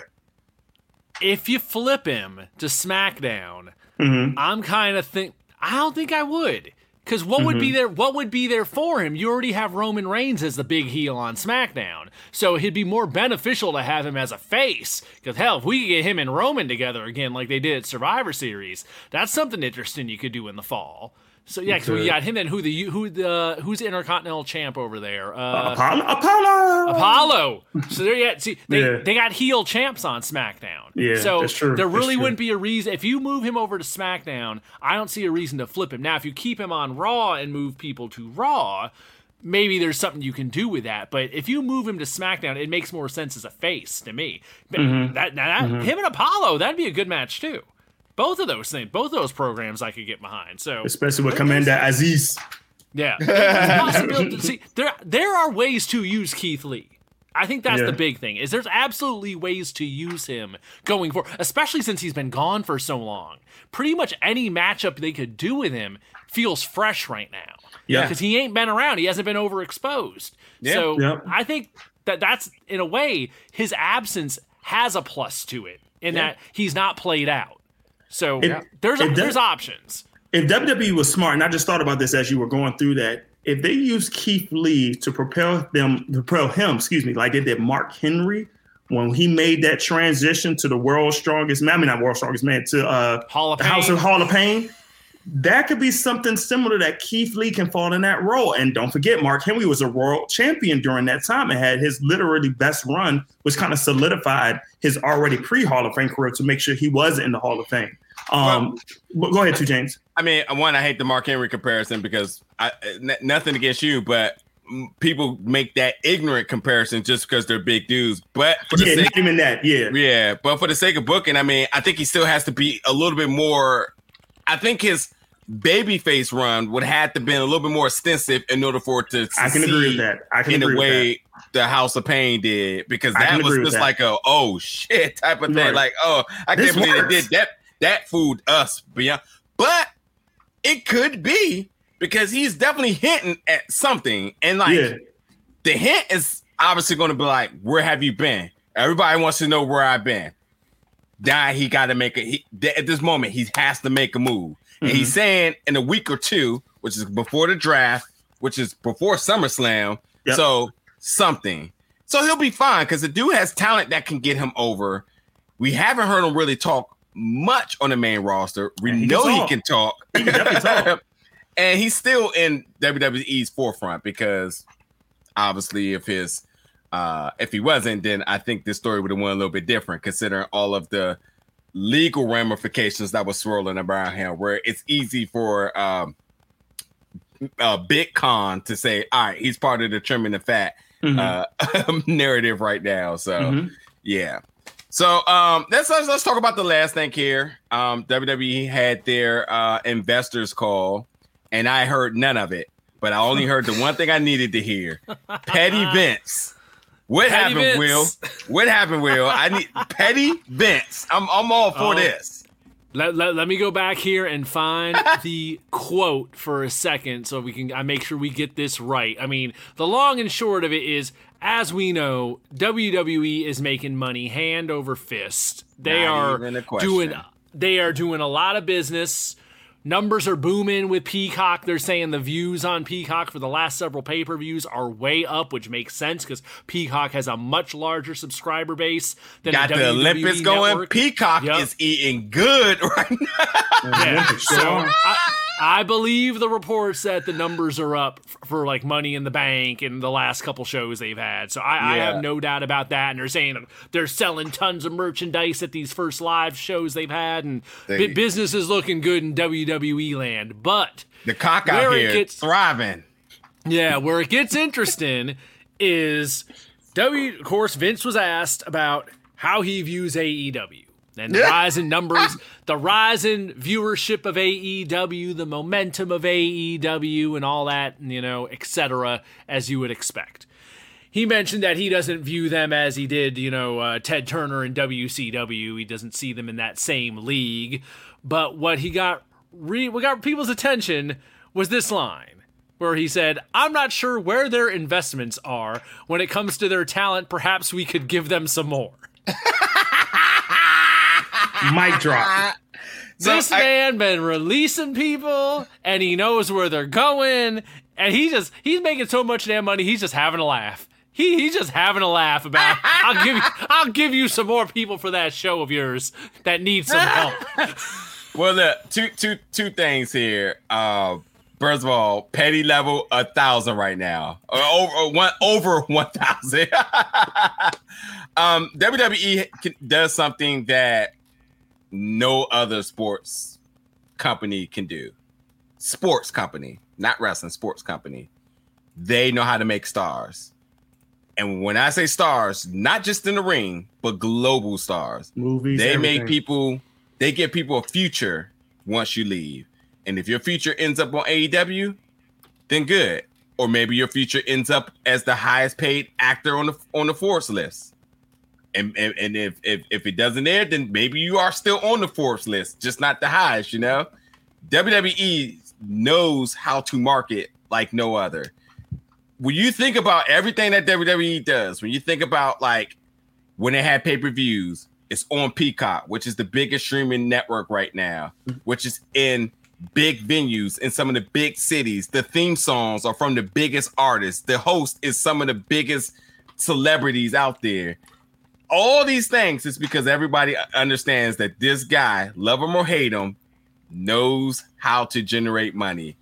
If you flip him to SmackDown, mm-hmm. I'm kind of think I don't think I would. Because what mm-hmm. would be mm-hmm. there? What would be there for him? You already have Roman Reigns as the big heel on SmackDown, so it'd be more beneficial to have him as a face. Because hell, if we could get him and Roman together again, like they did at Survivor Series, that's something interesting you could do in the fall. So yeah, because we got him and who the who the who's the intercontinental champ over there? Uh, Apollo. Apollo. Apollo. So there you see they, yeah. they got heel champs on SmackDown. Yeah, so that's true. there really that's wouldn't be a reason if you move him over to SmackDown. I don't see a reason to flip him. Now, if you keep him on Raw and move people to Raw, maybe there's something you can do with that. But if you move him to SmackDown, it makes more sense as a face to me. Mm-hmm. That, that mm-hmm. him and Apollo, that'd be a good match too both of those things, both of those programs, I could get behind. So especially with Commander Azeez. Yeah, see, there there are ways to use Keith Lee. I think that's yeah. the big thing. Is there's absolutely ways to use him going for, especially since he's been gone for so long. Pretty much any matchup they could do with him feels fresh right now. Yeah, because he ain't been around. He hasn't been overexposed. Yeah. So yeah. I think that that's in a way his absence has a plus to it in yeah. that he's not played out. So if, there's if there's options. If WWE was smart, and I just thought about this as you were going through that, if they use Keith Lee to propel them, to propel him, excuse me, like they did Mark Henry when he made that transition to the world's strongest man, I mean not world's strongest man, to uh, Hall of Pain. House of Hall of Pain. That could be something similar that Keith Lee can fall in that role. And don't forget, Mark Henry was a world champion during that time and had his literally best run, which kind of solidified his already pre Hall of Fame career to make sure he was in the Hall of Fame. Um, well, go ahead, two James. I mean, one, I hate the Mark Henry comparison because I n- nothing against you, but people make that ignorant comparison just because they're big dudes. But for the yeah, sake, not even that, yeah, yeah. But for the sake of booking, I mean, I think he still has to be a little bit more. I think his babyface run would have to been a little bit more extensive in order for it to. I can agree with that. I can in agree the way the House of Pain did because that was just like a oh shit type of thing. Right. Like oh, I this can't believe works. they did that that fooled us beyond. But it could be because he's definitely hinting at something, and like yeah. the hint is obviously going to be like, "Where have you been?" Everybody wants to know where I've been. Now he got to make a he, at this moment. He has to make a move, mm-hmm. and he's saying in a week or two, which is before the draft, which is before SummerSlam. Yep. So something. So he'll be fine because the dude has talent that can get him over. We haven't heard him really talk much on the main roster. We he know he can talk. He can talk. and he's still in WWE's forefront because obviously if his uh if he wasn't, then I think this story would have went a little bit different considering all of the legal ramifications that was swirling around him where it's easy for um uh Nick Khan to say, all right, he's part of the trimming the fat mm-hmm. uh narrative right now. So mm-hmm. yeah. So um, let's, let's, let's talk about the last thing here. Um, WWE had their uh, investors call, and I heard none of it, but I only heard the one thing I needed to hear: Petty Vince. What Petty happened, Vince. Will? What happened, Will? I need Petty Vince. I'm I'm all for oh. this. Let, let, let, me go back here and find the quote for a second so we can I make sure we get this right. I mean, the long and short of it is as we know, WWE is making money hand over fist. They Not are doing they are doing a lot of business. Numbers are booming with Peacock. They're saying the views on Peacock for the last several pay per views are way up, which makes sense because Peacock has a much larger subscriber base than Got the, the Olympics going. Peacock yep. is eating good right now. Yeah. so I, I believe the reports that the numbers are up for like Money in the Bank and the last couple shows they've had. So I, yeah. I, have no doubt about that. And they're saying they're selling tons of merchandise at these first live shows they've had, and they, business is looking good in WWE land. But the cock out here gets, thriving. Yeah, where it gets interesting is W. Of course, Vince was asked about how he views AEW and the rise in numbers, the rise in viewership of AEW, the momentum of AEW, and all that, you know, etc., as you would expect. He mentioned that he doesn't view them as he did, you know, uh, Ted Turner and WCW. He doesn't see them in that same league. But what he got, re- what got people's attention was this line where he said, I'm not sure where their investments are. When it comes to their talent, perhaps we could give them some more. Mic drop. this I, man been releasing people and he knows where they're going and he just he's making so much damn money he's just having a laugh he he's just having a laugh about I'll give you I'll give you some more people for that show of yours that need some help. well, look, two two two things here. Uh, First of all, petty level a thousand right now, or over one over one thousand. um, WWE does something that no other sports company can do. Sports company, not wrestling, sports company. They know how to make stars. And when I say stars, not just in the ring, but global stars. Movies. They everything. make people, they give people a future once you leave. And if your future ends up on AEW, then good. Or maybe your future ends up as the highest paid actor on the on the Forbes list. And, and, and if, if if it doesn't air, then maybe you are still on the Forbes list, just not the highest, you know. WWE knows how to market like no other. When you think about everything that WWE does, when you think about like when they had pay-per-views, it's on Peacock, which is the biggest streaming network right now, which is in big venues in some of the big cities. The theme songs are from the biggest artists. The host is some of the biggest celebrities out there. All these things is because everybody understands that this guy, love him or hate him, knows how to generate money.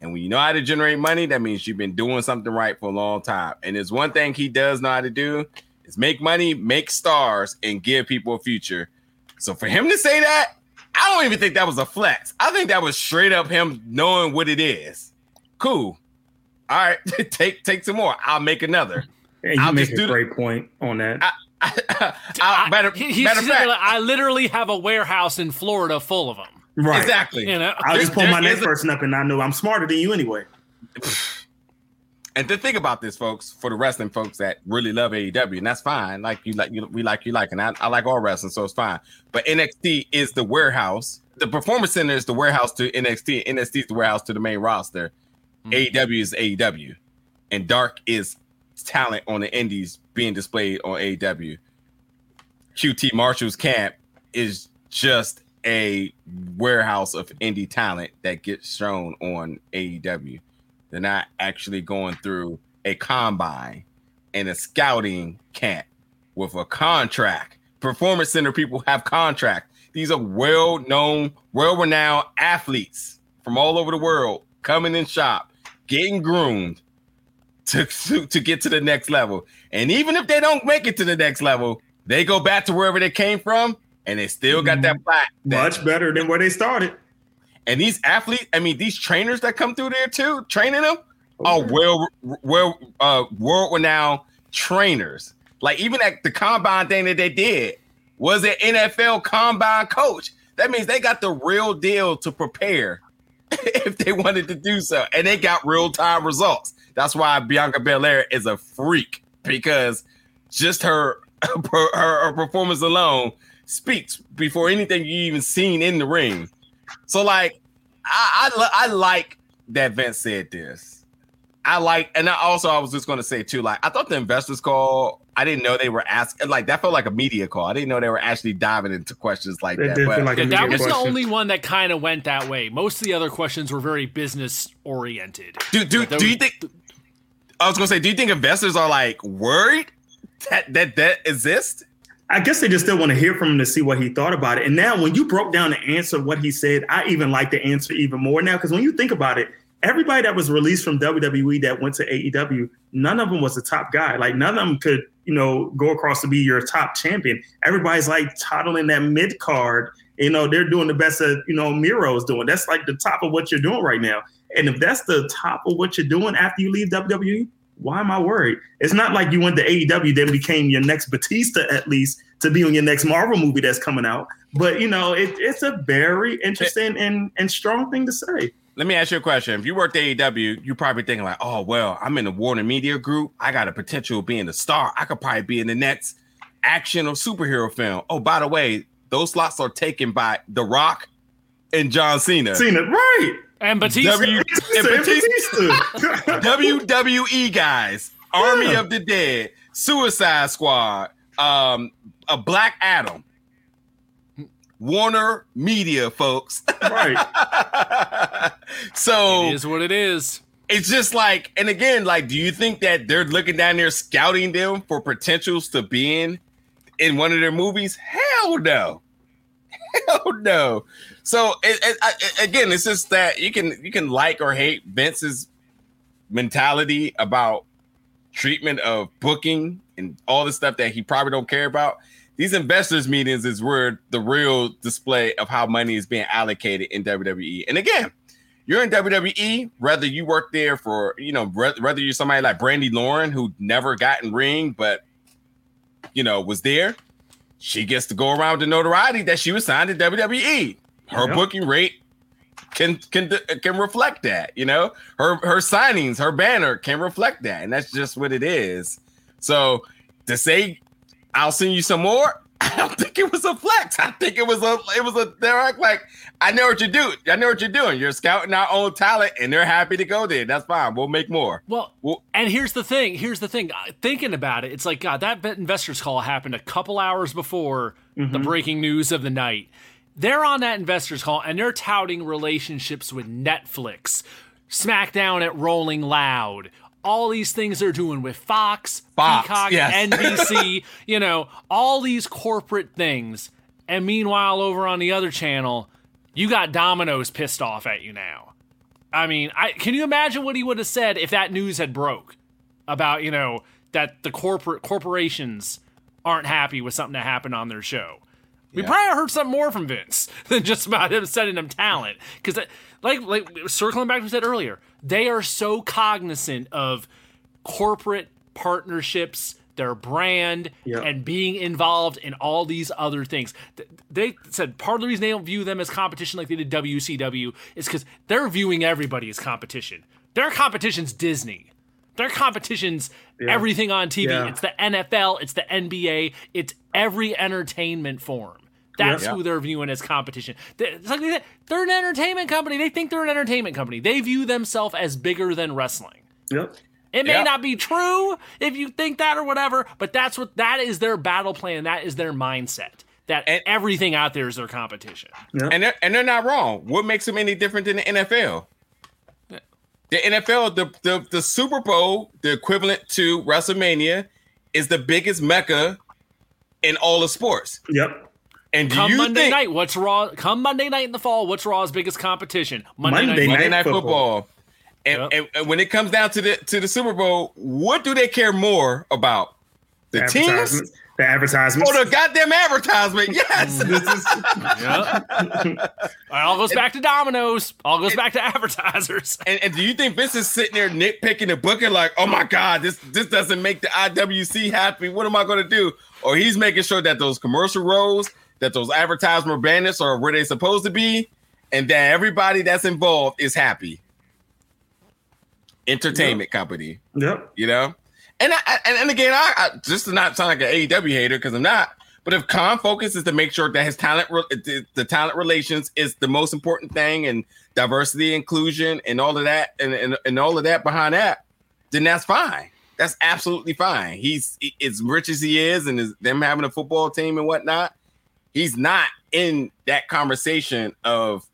And when you know how to generate money, that means you've been doing something right for a long time. And there's one thing he does know how to do is make money, make stars, and give people a future. So for him to say that, I don't even think that was a flex. I think that was straight up him knowing what it is. Cool. All right, take take some more. I'll make another. And you I'll make a great the, point on that. I, I, I, better, he, better fact, I literally have a warehouse in Florida full of them. Right. Exactly. You know, I'll just pull my next person up and I know I'm smarter than you anyway. And to think about this, folks, for the wrestling folks that really love AEW, and that's fine. Like you like you, we like you like, and I, I like all wrestling, so it's fine. But NXT is the warehouse. The Performance Center is the warehouse to NXT. NXT is the warehouse to the main roster. Mm-hmm. AEW is AEW, and Dark is talent on the Indies being displayed on AEW. QT Marshall's camp is just a warehouse of indie talent that gets shown on AEW. They're not actually going through a combine and a scouting camp with a contract. Performance center people have contract. These are well-known, well-renowned athletes from all over the world coming in shop, getting groomed to, to, to get to the next level. And even if they don't make it to the next level, they go back to wherever they came from and they still got that plaque. Much better than where they started. And these athletes, I mean, these trainers that come through there too, training them are well, well, uh, world renowned trainers. Like even at the combine thing that they did was an NFL combine coach. That means they got the real deal to prepare if they wanted to do so, and they got real time results. That's why Bianca Belair is a freak because just her her, her performance alone speaks before anything you even seen in the ring. So like, I, I I like that Vince said this. I like, and I also I was just going to say too, like I thought the investors call. I didn't know they were asking like that felt like a media call. I didn't know they were actually diving into questions like that. But, like yeah, that was question. the only one that kind of went that way. Most of the other questions were very business oriented. Do do, do you think? I was to say, do you think investors are like worried that that that exists? I guess they just still want to hear from him to see what he thought about it. And now, when you broke down the answer, what he said, I even like the answer even more now because when you think about it, everybody that was released from WWE that went to AEW, none of them was a top guy. Like none of them could, you know, go across to be your top champion. Everybody's like toddling that mid card. You know, they're doing the best that you know Miro's doing. That's like the top of what you're doing right now. And if that's the top of what you're doing after you leave WWE, why am I worried? It's not like you went to AEW, then became your next Batista at least to be on your next Marvel movie that's coming out. But you know, it, it's a very interesting and, and strong thing to say. Let me ask you a question. If you worked AEW, you're probably thinking like, oh well, I'm in the Warner Media Group. I got a potential of being a star. I could probably be in the next action or superhero film. Oh, by the way, those slots are taken by The Rock and John Cena. Cena, right. And Batista. W- and Batista. WWE guys, Army yeah. of the Dead, Suicide Squad, um, a Black Adam, Warner Media, folks. Right. so it is what it is. It's just like, and again, like, do you think that they're looking down there scouting them for potentials to be in in one of their movies? Hell no. Hell no. So it, it, it, again, it's just that you can you can like or hate Vince's mentality about treatment of booking and all the stuff that he probably don't care about. These investors meetings is where the real display of how money is being allocated in WWE. And again, you're in WWE, whether you work there for, you know, whether you're somebody like Brandi Lauren who never got in ring, but you know, was there. She gets to go around the notoriety that she was signed to WWE her yep. booking rate can can can reflect that. You know, her her signings, her banner can reflect that, and that's just what it is. So to say, I'll send you some more. I don't think it was a flex. I think it was a it was a they're like I know what you do. I know what you're doing. You're scouting our own talent, and they're happy to go there. That's fine. We'll make more. Well, we'll and here's the thing. Here's the thing. Thinking about it, it's like God. That investors call happened a couple hours before mm-hmm. the breaking news of the night they're on that investors call and they're touting relationships with Netflix, SmackDown at Rolling Loud, all these things they're doing with Fox, Fox Peacock, yes. NBC, you know, all these corporate things. And meanwhile, over on the other channel, you got Domino's pissed off at you now. I mean, I can you imagine what he would have said if that news had broke about, you know, that the corporate corporations aren't happy with something that happened on their show. We yeah. probably heard something more from Vince than just about him sending him talent. Because, like, like circling back to what we said earlier, they are so cognizant of corporate partnerships, their brand, yep. and being involved in all these other things. They said part of the reason they don't view them as competition like they did WCW is because they're viewing everybody as competition. Their competition's Disney. Their competition's yeah. everything on TV. Yeah. It's the NFL, it's the NBA, it's every entertainment form. That's yeah. who they're viewing as competition. It's like they're an entertainment company. They think they're an entertainment company. They view themselves as bigger than wrestling. Yep. It may yep. not be true if you think that or whatever, but that's what that is their battle plan. That is their mindset. That and, everything out there is their competition. Yep. And they're, and they're not wrong. What makes them any different than the NFL? The NFL, the, the the Super Bowl, the equivalent to WrestleMania, is the biggest mecca in all of sports. Yep. And come Monday think, night, what's Raw? Come Monday night in the fall, what's Raw's biggest competition? Monday, Monday night, Monday night football. football. And, yep. and, and, when it comes down to the to the Super Bowl, what do they care more about? The teams the advertisement. Oh, the goddamn advertisement. Yes. Mm-hmm. yep. all goes back to Domino's. All goes and, back to advertisers. And, and, do you think Vince is sitting there nitpicking the booking like, oh my God, this this doesn't make the IWC happy. What am I going to do? Or he's making sure that those commercial roles, that those advertisement banners are where they're supposed to be, and that everybody that's involved is happy. Entertainment yep. company. Yep. You know? And I, and, and again, I, I just to not sound like an AEW hater because I'm not. But if Khan focus is to make sure that his talent, the, the, talent relations is the most important thing, and diversity, inclusion, and all of that, and, and, and all of that behind that, then that's fine. That's absolutely fine. He's as rich as he is, and is them having a football team and whatnot. He's not in that conversation of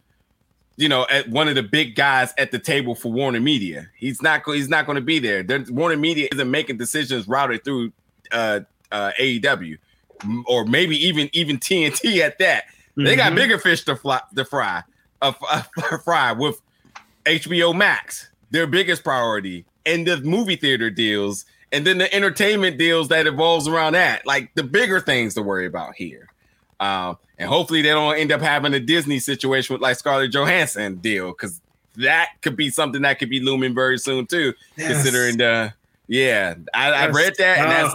you know, at one of the big guys at the table for Warner Media. He's not he's not going to be there. They're, Warner Media isn't making decisions routed through uh, uh, AEW or maybe even even TNT at that. Mm-hmm. They got mm-hmm. bigger fish to fly to fry. Uh, fry with HBO Max, their biggest priority, and the movie theater deals, and then the entertainment deals that evolves around that. Like the bigger things to worry about here. Um, and hopefully they don't end up having a Disney situation with like Scarlett Johansson deal because that could be something that could be looming very soon too. Yes. Considering the yeah, I, I read that tough. and that's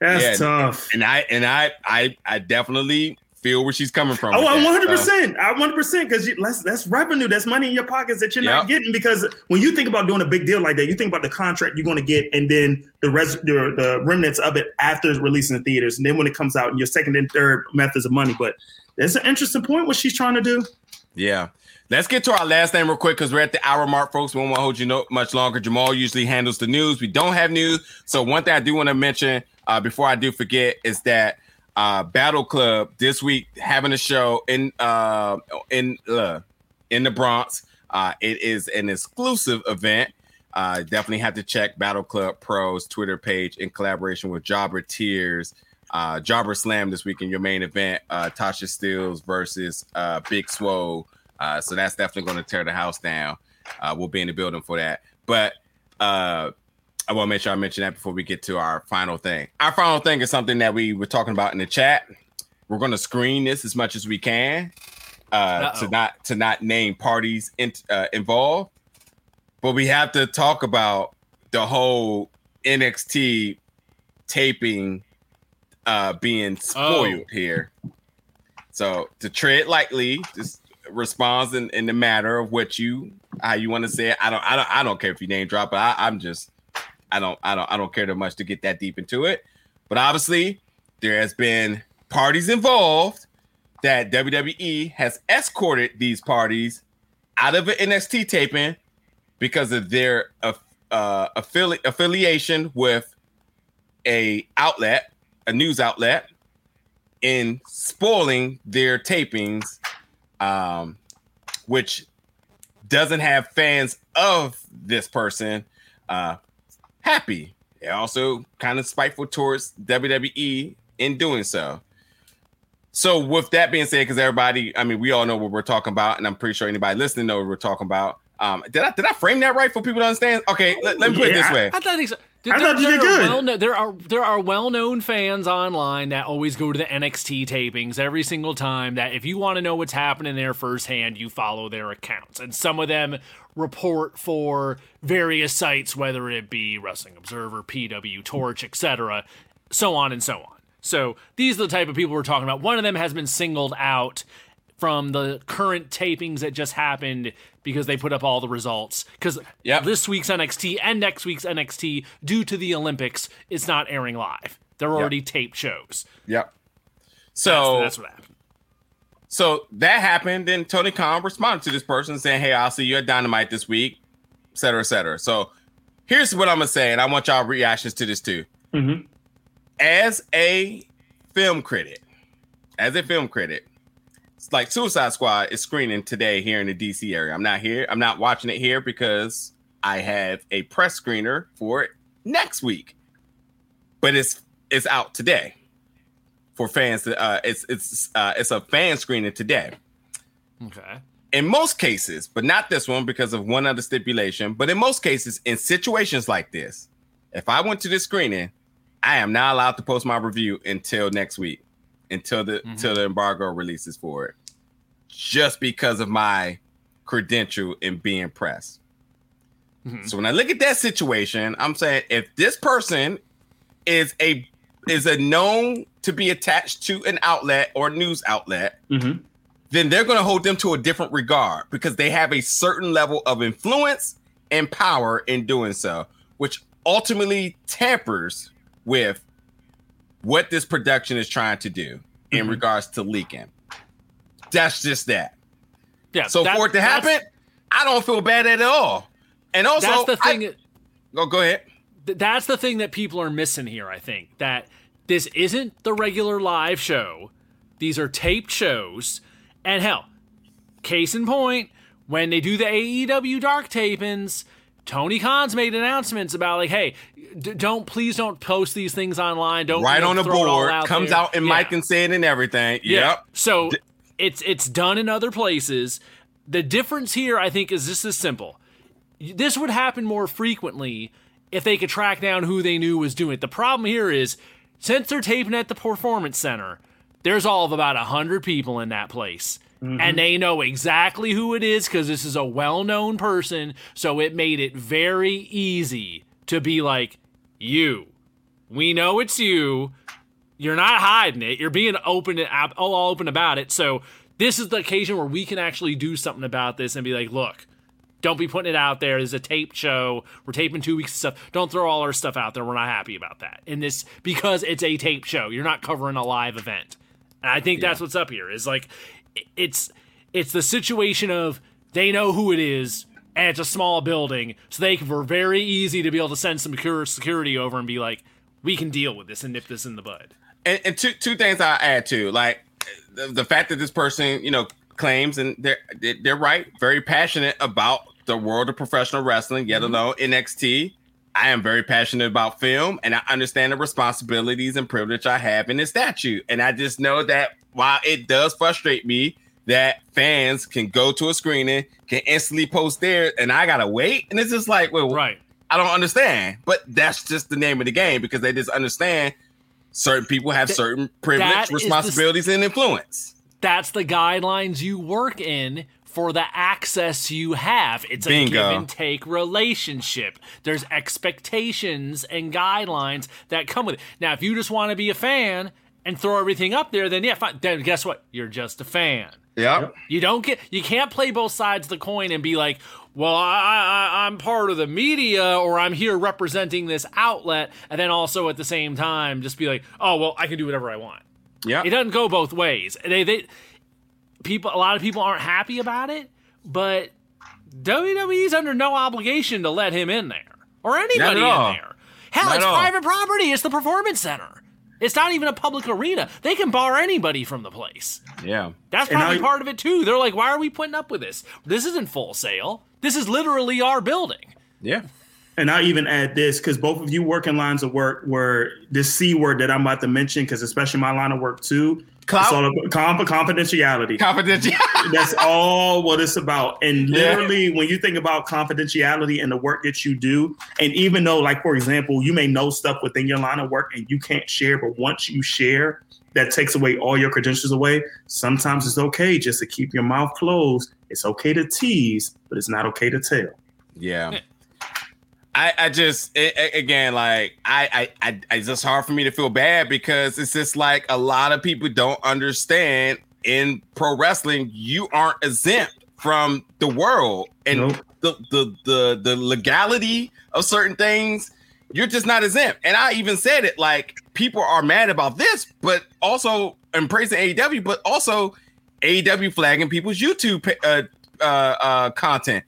that's yeah, tough. And I and I I I definitely feel where she's coming from. Oh, I Oh, one hundred percent. I one hundred percent because that's that's revenue. That's money in your pockets that you're yep. not getting. Because when you think about doing a big deal like that, you think about the contract you're going to get, and then the res the, the remnants of it after releasing the theaters, and then when it comes out, and your second and third methods of money. But it's an interesting point. What she's trying to do. Yeah. Let's get to our last name real quick because we're at the hour mark, folks. We won't hold you no, much longer. Jamal usually handles the news. We don't have news. So, one thing I do want to mention uh, before I do forget is that uh, Battle Club this week having a show in uh, in uh, in the Bronx. Uh, it is an exclusive event. Uh, definitely have to check Battle Club Pro's Twitter page in collaboration with Jobber Tears. Uh, Jobber Slam this week in your main event. Uh, Tasha Steelz versus uh, Big Swole. Uh, so that's definitely going to tear the house down. Uh, we'll be in the building for that. But uh, I want to make sure I mention that before we get to our final thing. Our final thing is something that we were talking about in the chat. We're going to screen this as much as we can uh, to not to not name parties in, uh, involved, but we have to talk about the whole NXT taping uh, being spoiled oh. here. So to tread lightly, just responds in, in the matter of what you how you want to say it. I don't I don't I don't care if you name drop, but I, I'm just I don't I don't I don't care too much to get that deep into it. But obviously, there has been parties involved that WWE has escorted these parties out of an NXT taping because of their uh, uh, affili- affiliation with a outlet, a news outlet, in spoiling their tapings, um, which doesn't have fans of this person uh, happy. and also kind of spiteful towards WWE in doing so. So, with that being said, because everybody, I mean, we all know what we're talking about, and I'm pretty sure anybody listening knows what we're talking about. Um, did I did I frame that right for people to understand? Okay, let, let me put yeah, it this way. I, I thought so. There, I thought you did good. Well, there are there are well known fans online that always go to the NXT tapings every single time. That if you want to know what's happening there firsthand, you follow their accounts, and some of them report for various sites, whether it be Wrestling Observer, PW Torch, etc., so on and so on. So these are the type of people we're talking about. One of them has been singled out from the current tapings that just happened because they put up all the results. Because yep. this week's NXT and next week's NXT, due to the Olympics, it's not airing live. They're already yep. taped shows. Yep. So that's, that's, what happened. So that happened. Then Tony Khan responded to this person saying, Hey, I'll see you at Dynamite this week, et cetera, et cetera. So here's what I'm going to say, and I want y'all reactions to this too. Mm-hmm. As a film critic, as a film critic, like Suicide Squad is screening today here in the DC area. I'm not here. I'm not watching it here because I have a press screener for it next week. But it's it's out today for fans. Uh, it's it's uh, it's a fan screening today. Okay. In most cases, but not this one because of one other stipulation. But in most cases, in situations like this, if I went to the screening, I am not allowed to post my review until next week, until the mm-hmm. until the embargo releases for it, just because of my credential in being pressed. Mm-hmm. So when I look at that situation, I'm saying if this person is a is a known to be attached to an outlet or news outlet, mm-hmm. then they're going to hold them to a different regard because they have a certain level of influence and power in doing so, which ultimately tampers with what this production is trying to do mm-hmm. in regards to leaking. That's just that. Yeah. So that, for it to happen, I don't feel bad at all. And also, that's the thing. I, go go ahead. That's the thing that people are missing here. I think that this isn't the regular live show. These are taped shows. And hell, case in point, when they do the AEW Dark tapings, Tony Khan's made announcements about like, hey, d- don't please don't post these things online. Don't right on the board out comes there. out in yeah. mic and saying and everything. Yeah. Yep. So D- it's it's done in other places. The difference here, I think, is just as simple. This would happen more frequently if they could track down who they knew was doing it. The problem here is since they're taping at the performance center, there's all of about a hundred people in that place. Mm-hmm. And they know exactly who it is because this is a well known person. So it made it very easy to be like, you. We know it's you. You're not hiding it. You're being open and all open about it. So this is the occasion where we can actually do something about this and be like, look, don't be putting it out there. There's a taped show. We're taping two weeks of stuff. Don't throw all our stuff out there. We're not happy about that. And this because it's a tape show. You're not covering a live event. And I think yeah. that's what's up here. Is like it's it's the situation of they know who it is and it's a small building, so they were very easy to be able to send some security over and be like, we can deal with this and nip this in the bud. And, and two two things I add to like the, the fact that this person you know claims and they're they're right, very passionate about the world of professional wrestling. Yet mm-hmm. alone NXT. I am very passionate about film and I understand the responsibilities and privilege I have in this statute. And I just know that while it does frustrate me that fans can go to a screening, can instantly post there, and I gotta wait. And it's just like, well, right. I don't understand. But that's just the name of the game because they just understand certain people have certain privilege, responsibilities, the, and influence. That's the guidelines you work in for the access you have. It's a give and take relationship. There's expectations and guidelines that come with it. Now, if you just want to be a fan and throw everything up there, then yeah, fine. Then guess what? You're just a fan. Yeah. You don't get you can't play both sides of the coin and be like, well, I, I I'm part of the media or I'm here representing this outlet, and then also at the same time just be like, oh well, I can do whatever I want. Yeah. It doesn't go both ways. They they people a lot of people aren't happy about it, but WWE's under no obligation to let him in there or anybody in there. Hell, Not it's private property. It's the performance center. It's not even a public arena. They can bar anybody from the place. Yeah. That's probably I, part of it too. They're like, why are we putting up with this? This isn't Full Sail. This is literally our building. Yeah. And I even add this because both of you work in lines of work where this C word that I'm about to mention, because especially my line of work too, Clout? It's all about confidentiality. Confidentiality. That's all what it's about. And literally, yeah. when you think about confidentiality and the work that you do, and even though, like for example, you may know stuff within your line of work and you can't share, but once you share, that takes away all your credentials away. Sometimes it's okay just to keep your mouth closed. It's okay to tease, but it's not okay to tell. Yeah. I, I just it, again like I, I I it's just hard for me to feel bad because it's just like a lot of people don't understand in pro wrestling you aren't exempt from the world and nope. the, the the the legality of certain things you're just not exempt and I even said it like people are mad about this but also praising AEW but also AEW flagging people's YouTube uh, uh, uh, content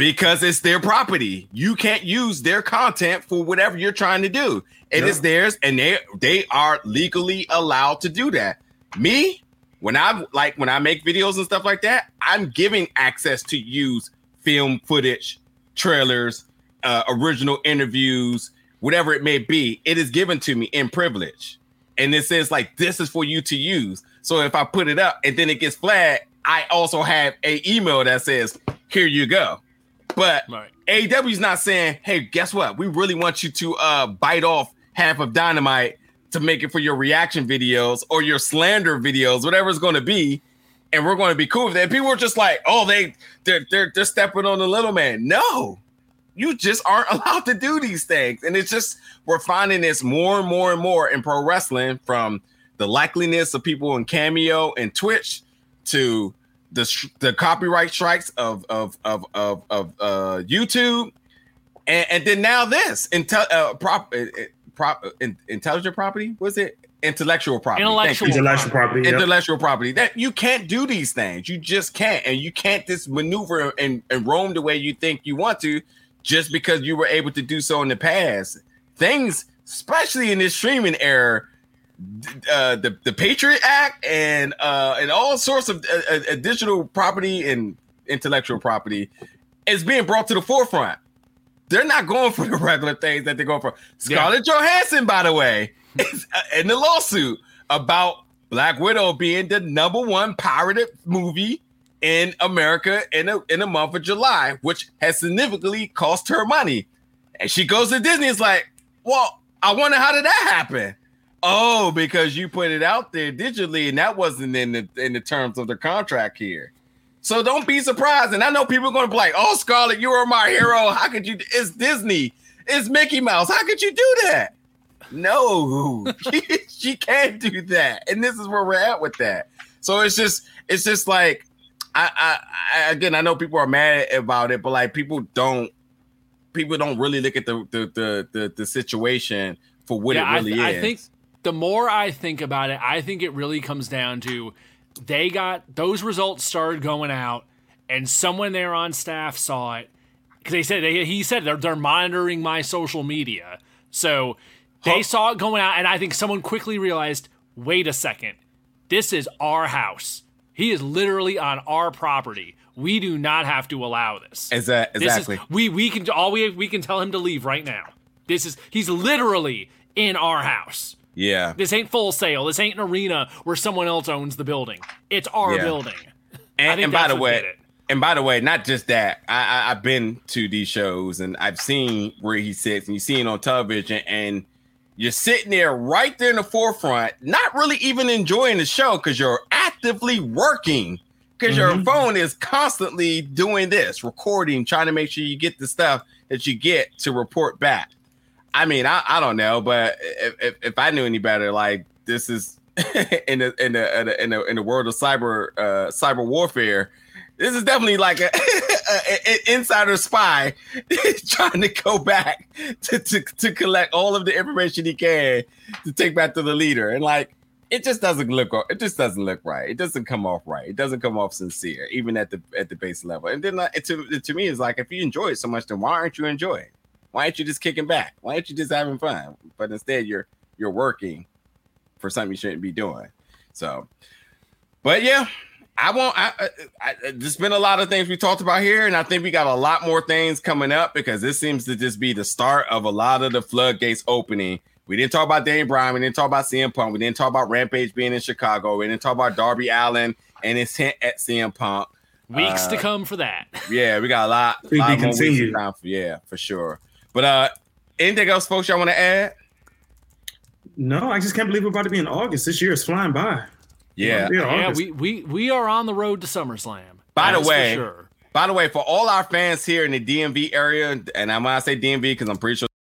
because it's their property. You can't use their content for whatever you're trying to do. It is theirs, and they they are legally allowed to do that. Me, when I like when I make videos and stuff like that, I'm giving access to use film footage, trailers, uh, original interviews, whatever it may be. It is given to me in privilege, and it says like this is for you to use. So if I put it up and then it gets flagged, I also have a email that says here you go. But right. AEW's not saying, hey, guess what? We really want you to uh, bite off half of dynamite to make it for your reaction videos or your slander videos, whatever it's going to be. And we're going to be cool with that. People are just like, oh, they they're, they're they're stepping on the little man. No, you just aren't allowed to do these things. And it's just we're finding this more and more and more in pro wrestling from the likeliness of people in Cameo and Twitch to the the copyright strikes of of of of, of uh, YouTube, and, and, then now this intel uh, prop uh, uh, prop uh, intelligent property? Was it? Intellectual property. Intellectual, intellectual property, intellectual property. That you can't do these things. You just can't. And you can't just maneuver and, and roam the way you think you want to just because you were able to do so in the past. Things especially in this streaming era uh, the the Patriot Act and uh, and all sorts of uh, uh, digital property and intellectual property is being brought to the forefront. They're not going for the regular things that they're going for. Scarlett yeah. Johansson, by the way, is uh, in the lawsuit about Black Widow being the number one pirated movie in America in a, in the month of July, which has significantly cost her money. And she goes to Disney. It's like, well, I wonder how did that happen? Oh, because you put it out there digitally, and that wasn't in the in the terms of the contract here. So don't be surprised. And I know people are going to be like, "Oh, Scarlett, you are my hero. How could you? It's Disney. It's Mickey Mouse. How could you do that?" No, she can't do that. And this is where we're at with that. So it's just, it's just like, I, I, I again, I know people are mad about it, but like people don't, people don't really look at the the the the, the situation for what yeah, it really I, is. I think the more I think about it, I think it really comes down to they got those results started going out, and someone there on staff saw it because they said they, he said they're they're monitoring my social media, so they saw it going out, and I think someone quickly realized, wait a second, this is our house. He is literally on our property. We do not have to allow this. Is that exactly? Is, we we can all we we can tell him to leave right now. This is he's literally in our house. Yeah. This ain't Full Sail. This ain't an arena where someone else owns the building. It's our yeah. building. And, and by the way, and by the way, not just that. I, I have been to these shows and I've seen where he sits, and you see it on television, and you're sitting there right there in the forefront, not really even enjoying the show because you're actively working because mm-hmm. your phone is constantly doing this, recording, trying to make sure you get the stuff that you get to report back. I mean, I, I don't know, but if, if, if I knew any better, like this is in the in the in the in the world of cyber uh, cyber warfare, this is definitely like a, an insider spy trying to go back to, to, to collect all of the information he can to take back to the leader. And like, it just doesn't look it just doesn't look right. It doesn't come off right. It doesn't come off sincere, even at the at the base level. And then uh, to, to me is like if you enjoy it so much, then why aren't you enjoying? Why aren't you just kicking back? Why aren't you just having fun? But instead, you're you're working for something you shouldn't be doing. So, but yeah, I won't. I, I, I, there's been a lot of things we talked about here, and I think we got a lot more things coming up because this seems to just be the start of a lot of the floodgates opening. We didn't talk about Daniel Bryan. We didn't talk about CM Punk. We didn't talk about Rampage being in Chicago. We didn't talk about Darby Allin and his hint at CM Punk. Weeks uh, to come for that. Yeah, we got a lot, lot more weeks to come for, yeah, for sure. But uh anything else, folks, y'all want to add? No, I just can't believe we're about to be in August. This year is flying by. Yeah, yeah, we, we we are on the road to SummerSlam. By the way, sure. by the way, for all our fans here in the DMV area, and I'm gonna say DMV because I'm pretty sure